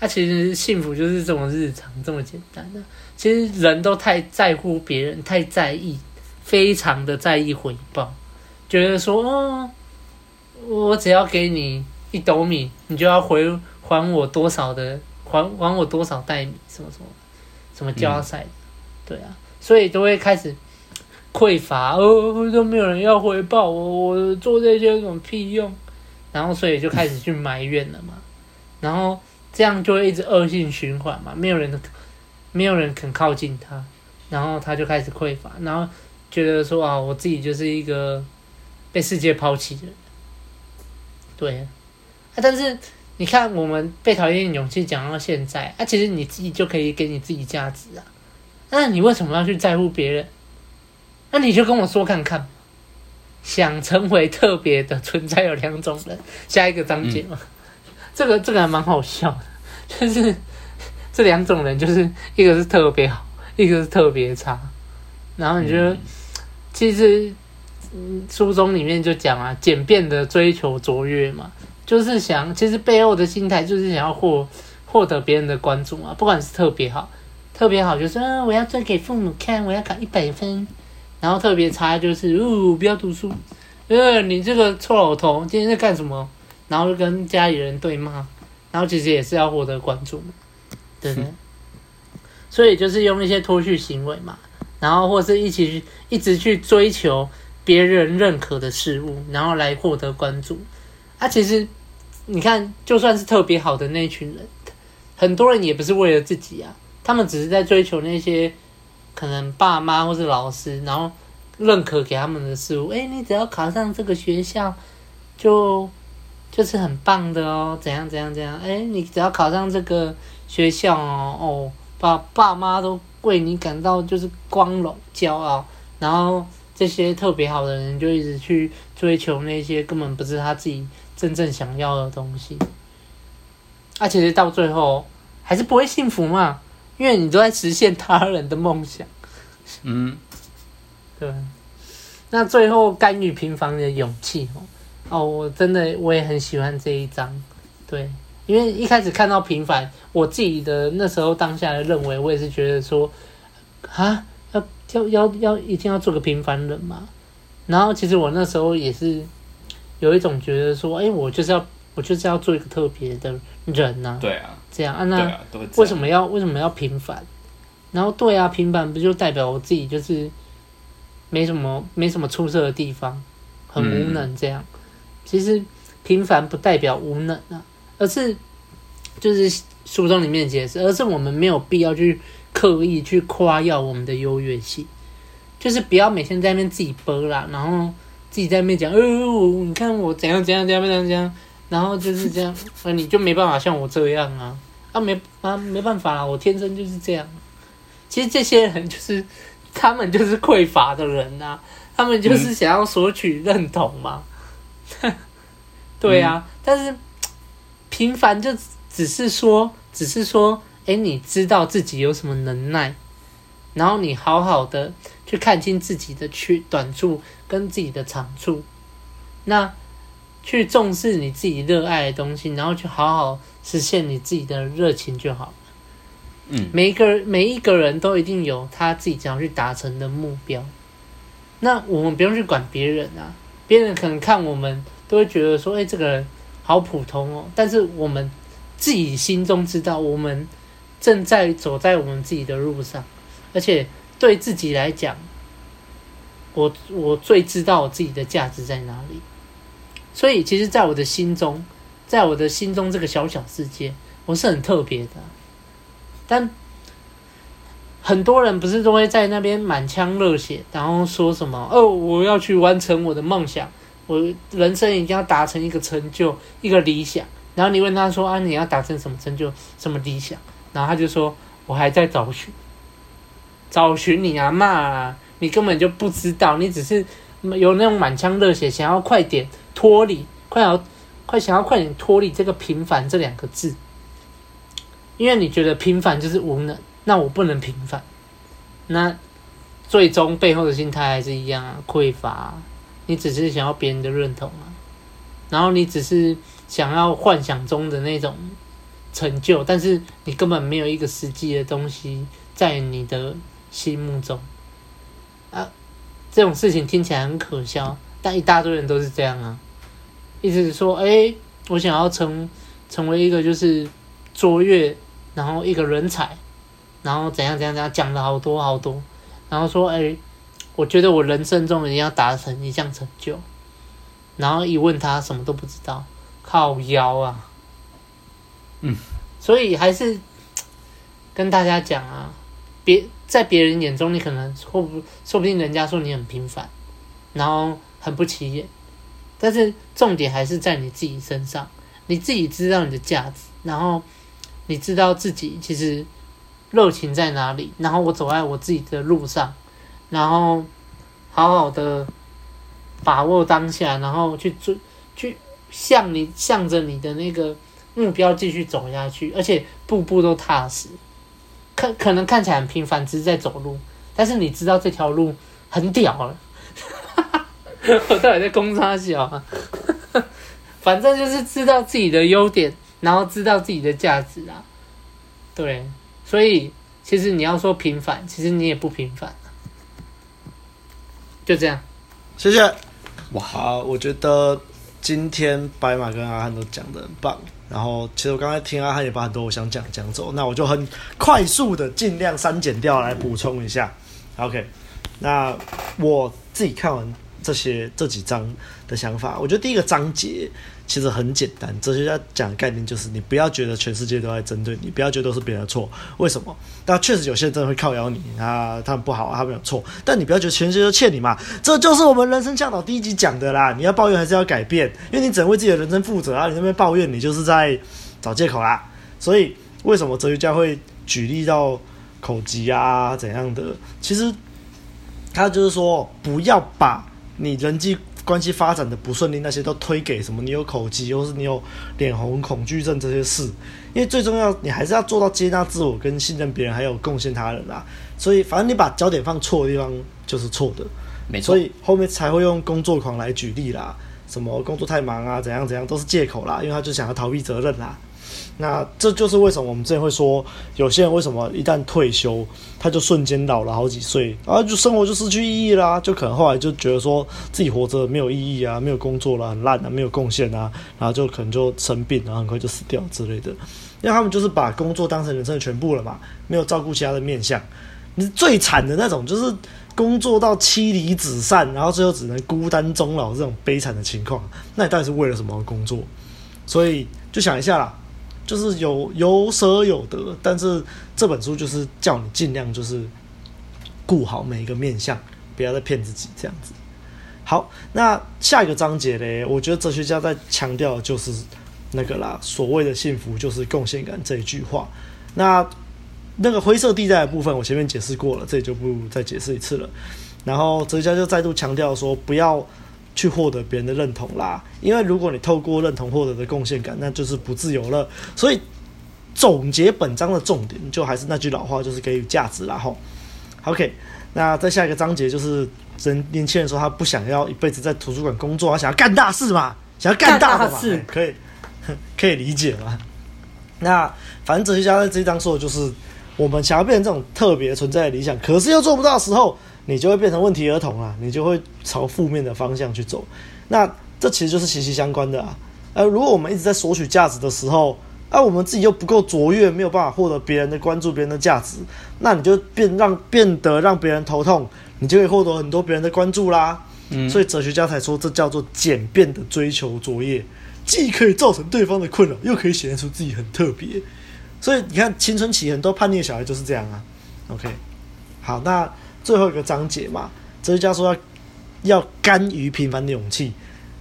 那、啊、其实幸福就是这么日常，这么简单的。其实人都太在乎别人，太在意，非常的在意回报，觉得说，哦，我只要给你一斗米，你就要回。还我多少的，还还我多少袋米，什么什么，什么交赛、嗯，对啊，所以都会开始匮乏，哦，都没有人要回报我，我做这些有什么屁用？然后所以就开始去埋怨了嘛，然后这样就会一直恶性循环嘛，没有人，没有人肯靠近他，然后他就开始匮乏，然后觉得说啊，我自己就是一个被世界抛弃的人，对啊，但是。你看，我们被讨厌的勇气讲到现在啊，其实你自己就可以给你自己价值啊。那你为什么要去在乎别人？那你就跟我说看看。想成为特别的存在有两种人，下一个章节嘛。嗯、这个这个还蛮好笑的，就是这两种人，就是一个是特别好，一个是特别差。然后你觉得，嗯、其实书中里面就讲啊，简便的追求卓越嘛。就是想，其实背后的心态就是想要获获得别人的关注嘛。不管是特别好，特别好就是，嗯，我要做给父母看，我要考一百分。然后特别差就是，哦，不要读书，呃，你这个臭老头今天在干什么？然后就跟家里人对骂，然后其实也是要获得关注，对不对？所以就是用一些脱序行为嘛，然后或是一起一直去追求别人认可的事物，然后来获得关注。啊，其实你看，就算是特别好的那群人，很多人也不是为了自己啊，他们只是在追求那些可能爸妈或是老师，然后认可给他们的事物。哎，你只要考上这个学校，就就是很棒的哦，怎样怎样怎样。哎，你只要考上这个学校哦，哦，爸爸妈都为你感到就是光荣骄傲，然后这些特别好的人就一直去追求那些根本不是他自己。真正想要的东西，啊，其实到最后还是不会幸福嘛，因为你都在实现他人的梦想。嗯，对。那最后甘于平凡的勇气哦，哦，我真的我也很喜欢这一章。对，因为一开始看到平凡，我自己的那时候当下的认为，我也是觉得说，啊，要要要要一定要做个平凡人嘛。然后其实我那时候也是。有一种觉得说，哎、欸，我就是要，我就是要做一个特别的人呐、啊。对啊，这样啊，那为什么要为什么要平凡？然后对啊，平凡不就代表我自己就是没什么没什么出色的地方，很无能这样？嗯、其实平凡不代表无能啊，而是就是书中里面解释，而是我们没有必要去刻意去夸耀我们的优越性，就是不要每天在那边自己播啦，然后。自己在那边讲，哦，你看我怎样怎样怎样怎样怎样，然后就是这样，那你就没办法像我这样啊，啊没啊没办法啦，我天生就是这样。其实这些人就是，他们就是匮乏的人呐、啊，他们就是想要索取认同嘛。嗯、对啊，但是平凡就只是说，只是说，哎，你知道自己有什么能耐，然后你好好的去看清自己的缺短处。跟自己的长处，那去重视你自己热爱的东西，然后去好好实现你自己的热情就好。嗯，每一个人每一个人都一定有他自己想要去达成的目标。那我们不用去管别人啊，别人可能看我们都会觉得说，哎、欸，这个人好普通哦。但是我们自己心中知道，我们正在走在我们自己的路上，而且对自己来讲，我我最知道我自己的价值在哪里。所以，其实，在我的心中，在我的心中这个小小世界，我是很特别的。但很多人不是都会在那边满腔热血，然后说什么：“哦，我要去完成我的梦想，我人生一定要达成一个成就，一个理想。”然后你问他说：“啊，你要达成什么成就，什么理想？”然后他就说：“我还在找寻，找寻你啊，骂啊，你根本就不知道，你只是有那种满腔热血，想要快点。”脱离，快要，快想要快点脱离这个平凡这两个字，因为你觉得平凡就是无能，那我不能平凡，那最终背后的心态还是一样啊，匮乏，你只是想要别人的认同啊，然后你只是想要幻想中的那种成就，但是你根本没有一个实际的东西在你的心目中。啊，这种事情听起来很可笑，但一大堆人都是这样啊。意思是说，哎、我想要成成为一个就是卓越，然后一个人才，然后怎样怎样怎样讲了好多好多，然后说，哎、我觉得我人生中一定要达成一项成就，然后一问他什么都不知道，靠腰啊，嗯，所以还是跟大家讲啊，别在别人眼中你可能或不说不定人家说你很平凡，然后很不起眼。但是重点还是在你自己身上，你自己知道你的价值，然后你知道自己其实热情在哪里，然后我走在我自己的路上，然后好好的把握当下，然后去追，去向你向着你的那个目标继续走下去，而且步步都踏实，可可能看起来很平凡，只是在走路，但是你知道这条路很屌了。我到底在攻差小啊？反正就是知道自己的优点，然后知道自己的价值啊。对，所以其实你要说平凡，其实你也不平凡啊。就这样，谢谢。哇，好，我觉得今天白马跟阿汉都讲的很棒。然后，其实我刚才听阿汉也把很多我想讲讲走，那我就很快速的尽量删减掉来补充一下。OK，那我自己看完。这些这几章的想法，我觉得第一个章节其实很简单。哲学家讲的概念就是，你不要觉得全世界都在针对你，不要觉得都是别人的错。为什么？但确实有些人真的会靠咬你啊，他们不好，他们有错。但你不要觉得全世界都欠你嘛，这就是我们人生向导第一集讲的啦。你要抱怨还是要改变？因为你只能为自己的人生负责啊！你那边抱怨，你就是在找借口啦。所以为什么哲学家会举例到口疾啊怎样的？其实他就是说，不要把。你人际关系发展的不顺利，那些都推给什么？你有口疾，或是你有脸红恐惧症这些事，因为最重要，你还是要做到接纳自我、跟信任别人，还有贡献他人啦。所以，反正你把焦点放错的地方就是错的，没错。所以后面才会用工作狂来举例啦，什么工作太忙啊，怎样怎样都是借口啦，因为他就想要逃避责任啦。那这就是为什么我们之前会说，有些人为什么一旦退休，他就瞬间老了好几岁，啊，就生活就失去意义啦，就可能后来就觉得说自己活着没有意义啊，没有工作了，很烂啊，没有贡献啊，然后就可能就生病，然后很快就死掉之类的。因为他们就是把工作当成人生的全部了嘛，没有照顾其他的面相。你最惨的那种就是工作到妻离子散，然后最后只能孤单终老这种悲惨的情况，那你到底是为了什么工作？所以就想一下啦。就是有有舍有得，但是这本书就是叫你尽量就是顾好每一个面相，不要再骗自己这样子。好，那下一个章节嘞，我觉得哲学家在强调就是那个啦，所谓的幸福就是贡献感这一句话。那那个灰色地带的部分，我前面解释过了，这里就不再解释一次了。然后哲学家就再度强调说，不要。去获得别人的认同啦，因为如果你透过认同获得的贡献感，那就是不自由了。所以总结本章的重点，就还是那句老话，就是给予价值啦。吼，OK，那在下一个章节就是人年轻人说他不想要一辈子在图书馆工作，他想要干大事嘛，想要干大事，可以 可以理解嘛。那反正哲学家在这一章说的就是，我们想要变成这种特别存在的理想，可是又做不到的时候。你就会变成问题儿童啊，你就会朝负面的方向去走。那这其实就是息息相关的啊。呃，如果我们一直在索取价值的时候，啊，我们自己又不够卓越，没有办法获得别人的关注、别人的价值，那你就变让变得让别人头痛，你就可以获得很多别人的关注啦。嗯，所以哲学家才说这叫做简便的追求卓越，既可以造成对方的困扰，又可以显现出自己很特别。所以你看，青春期很多叛逆的小孩就是这样啊。OK，好，那最后一个章节嘛，哲学家说要要甘于平凡的勇气。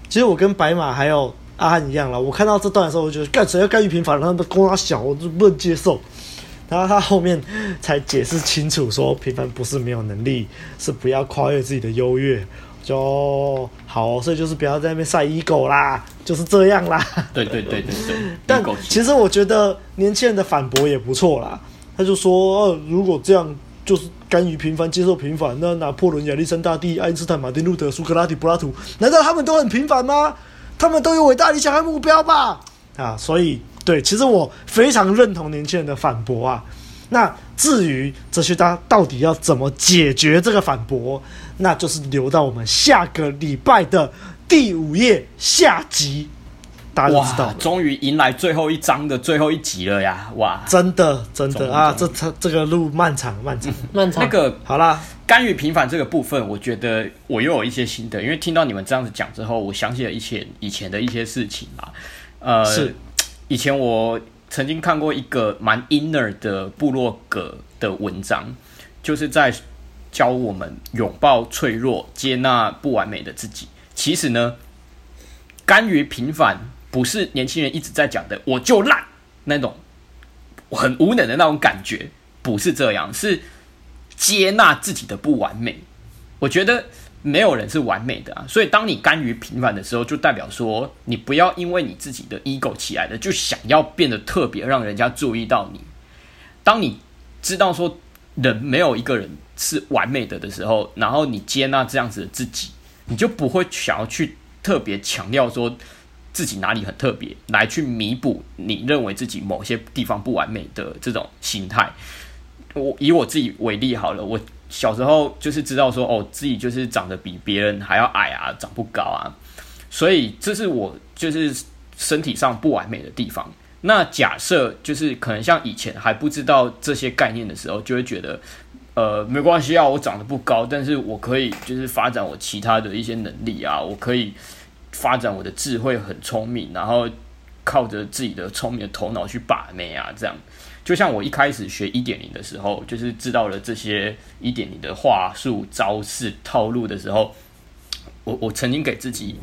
其实我跟白马还有。阿汉一样了，我看到这段的时候，我觉得干谁要甘于平凡，然后光他小，我就不能接受。然后他后面才解释清楚说，平凡不是没有能力，是不要跨越自己的优越。就好，所以就是不要在那边晒 ego 啦，就是这样啦。对对对对对。但其实我觉得年轻人的反驳也不错啦。他就说，呃，如果这样就是甘于平凡，接受平凡，那拿破仑、亚历山大帝、爱因斯坦、马丁路德、苏格拉底、柏拉图，难道他们都很平凡吗？他们都有伟大理想和目标吧？啊，所以对，其实我非常认同年轻人的反驳啊。那至于哲学家到底要怎么解决这个反驳，那就是留到我们下个礼拜的第五页下集，大家都知道。终于迎来最后一章的最后一集了呀！哇，真的真的啊，这这这个路漫长漫长漫长。那个好啦。甘于平凡这个部分，我觉得我又有一些心得，因为听到你们这样子讲之后，我想起了一些以前的一些事情啦。呃，是以前我曾经看过一个蛮 inner 的部落格的文章，就是在教我们拥抱脆弱，接纳不完美的自己。其实呢，甘于平凡不是年轻人一直在讲的“我就烂”那种很无能的那种感觉，不是这样，是。接纳自己的不完美，我觉得没有人是完美的啊。所以，当你甘于平凡的时候，就代表说你不要因为你自己的 ego 起来了，就想要变得特别，让人家注意到你。当你知道说人没有一个人是完美的的时候，然后你接纳这样子的自己，你就不会想要去特别强调说自己哪里很特别，来去弥补你认为自己某些地方不完美的这种心态。我以我自己为例好了，我小时候就是知道说，哦，自己就是长得比别人还要矮啊，长不高啊，所以这是我就是身体上不完美的地方。那假设就是可能像以前还不知道这些概念的时候，就会觉得，呃，没关系啊，我长得不高，但是我可以就是发展我其他的一些能力啊，我可以发展我的智慧，很聪明，然后靠着自己的聪明的头脑去把妹啊，这样。就像我一开始学一点零的时候，就是知道了这些一点零的话术、招式、套路的时候，我我曾经给自己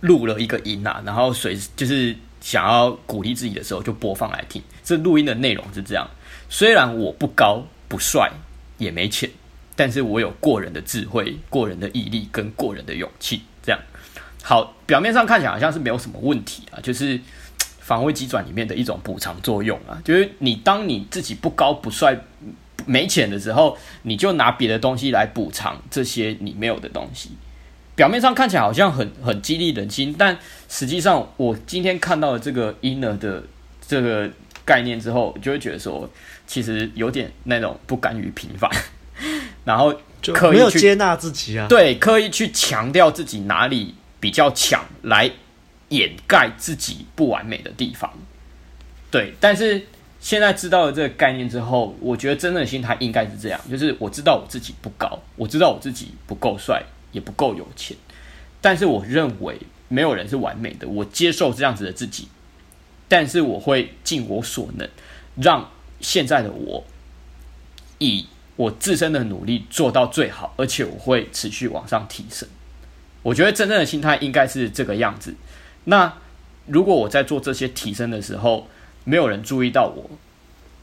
录了一个音啊，然后随就是想要鼓励自己的时候就播放来听。这录音的内容是这样：虽然我不高、不帅、也没钱，但是我有过人的智慧、过人的毅力跟过人的勇气。好，表面上看起来好像是没有什么问题啊，就是。防卫机转里面的一种补偿作用啊，就是你当你自己不高不帅没钱的时候，你就拿别的东西来补偿这些你没有的东西。表面上看起来好像很很激励人心，但实际上我今天看到了这个 inner 的这个概念之后，就会觉得说，其实有点那种不甘于平凡，然后就刻意去没有接纳自己啊，对，刻意去强调自己哪里比较强来。掩盖自己不完美的地方，对。但是现在知道了这个概念之后，我觉得真正的心态应该是这样：就是我知道我自己不高，我知道我自己不够帅，也不够有钱。但是我认为没有人是完美的，我接受这样子的自己。但是我会尽我所能，让现在的我以我自身的努力做到最好，而且我会持续往上提升。我觉得真正的心态应该是这个样子。那如果我在做这些提升的时候，没有人注意到我，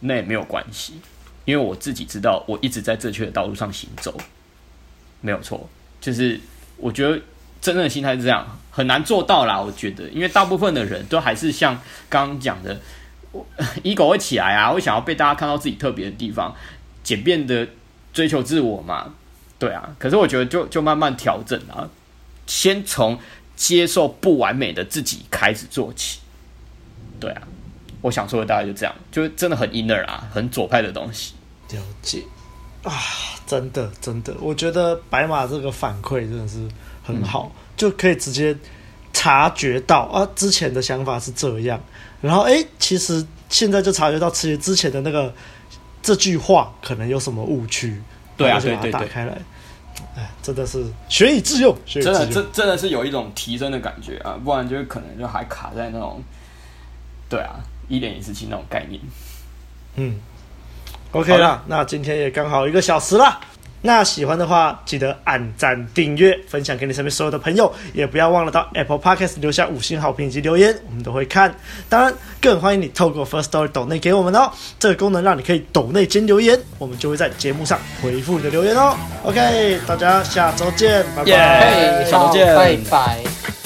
那也没有关系，因为我自己知道我一直在正确的道路上行走，没有错。就是我觉得真正的心态是这样，很难做到啦。我觉得，因为大部分的人都还是像刚刚讲的，ego 会起来啊，会想要被大家看到自己特别的地方，简便的追求自我嘛，对啊。可是我觉得就就慢慢调整啊，先从。接受不完美的自己开始做起，对啊，我想说的大概就这样，就真的很 inner 啊，很左派的东西。了解啊，真的真的，我觉得白马这个反馈真的是很好，嗯、就可以直接察觉到啊，之前的想法是这样，然后哎，其实现在就察觉到，其实之前的那个这句话可能有什么误区，对啊，就把它打开来，对对对哎，真的是学以致用，学以致用，真的，真真的是有一种提升的感觉啊，不然就可能就还卡在那种，对啊，一点一次性那种概念，嗯，OK 了，那今天也刚好一个小时了。那喜欢的话，记得按赞、订阅、分享给你身边所有的朋友，也不要忘了到 Apple Podcast 留下五星好评以及留言，我们都会看。当然，更欢迎你透过 First Story 抖内给我们哦，这个功能让你可以抖内兼留言，我们就会在节目上回复你的留言哦。OK，大家下周见，拜拜，yeah, 下周见，拜拜。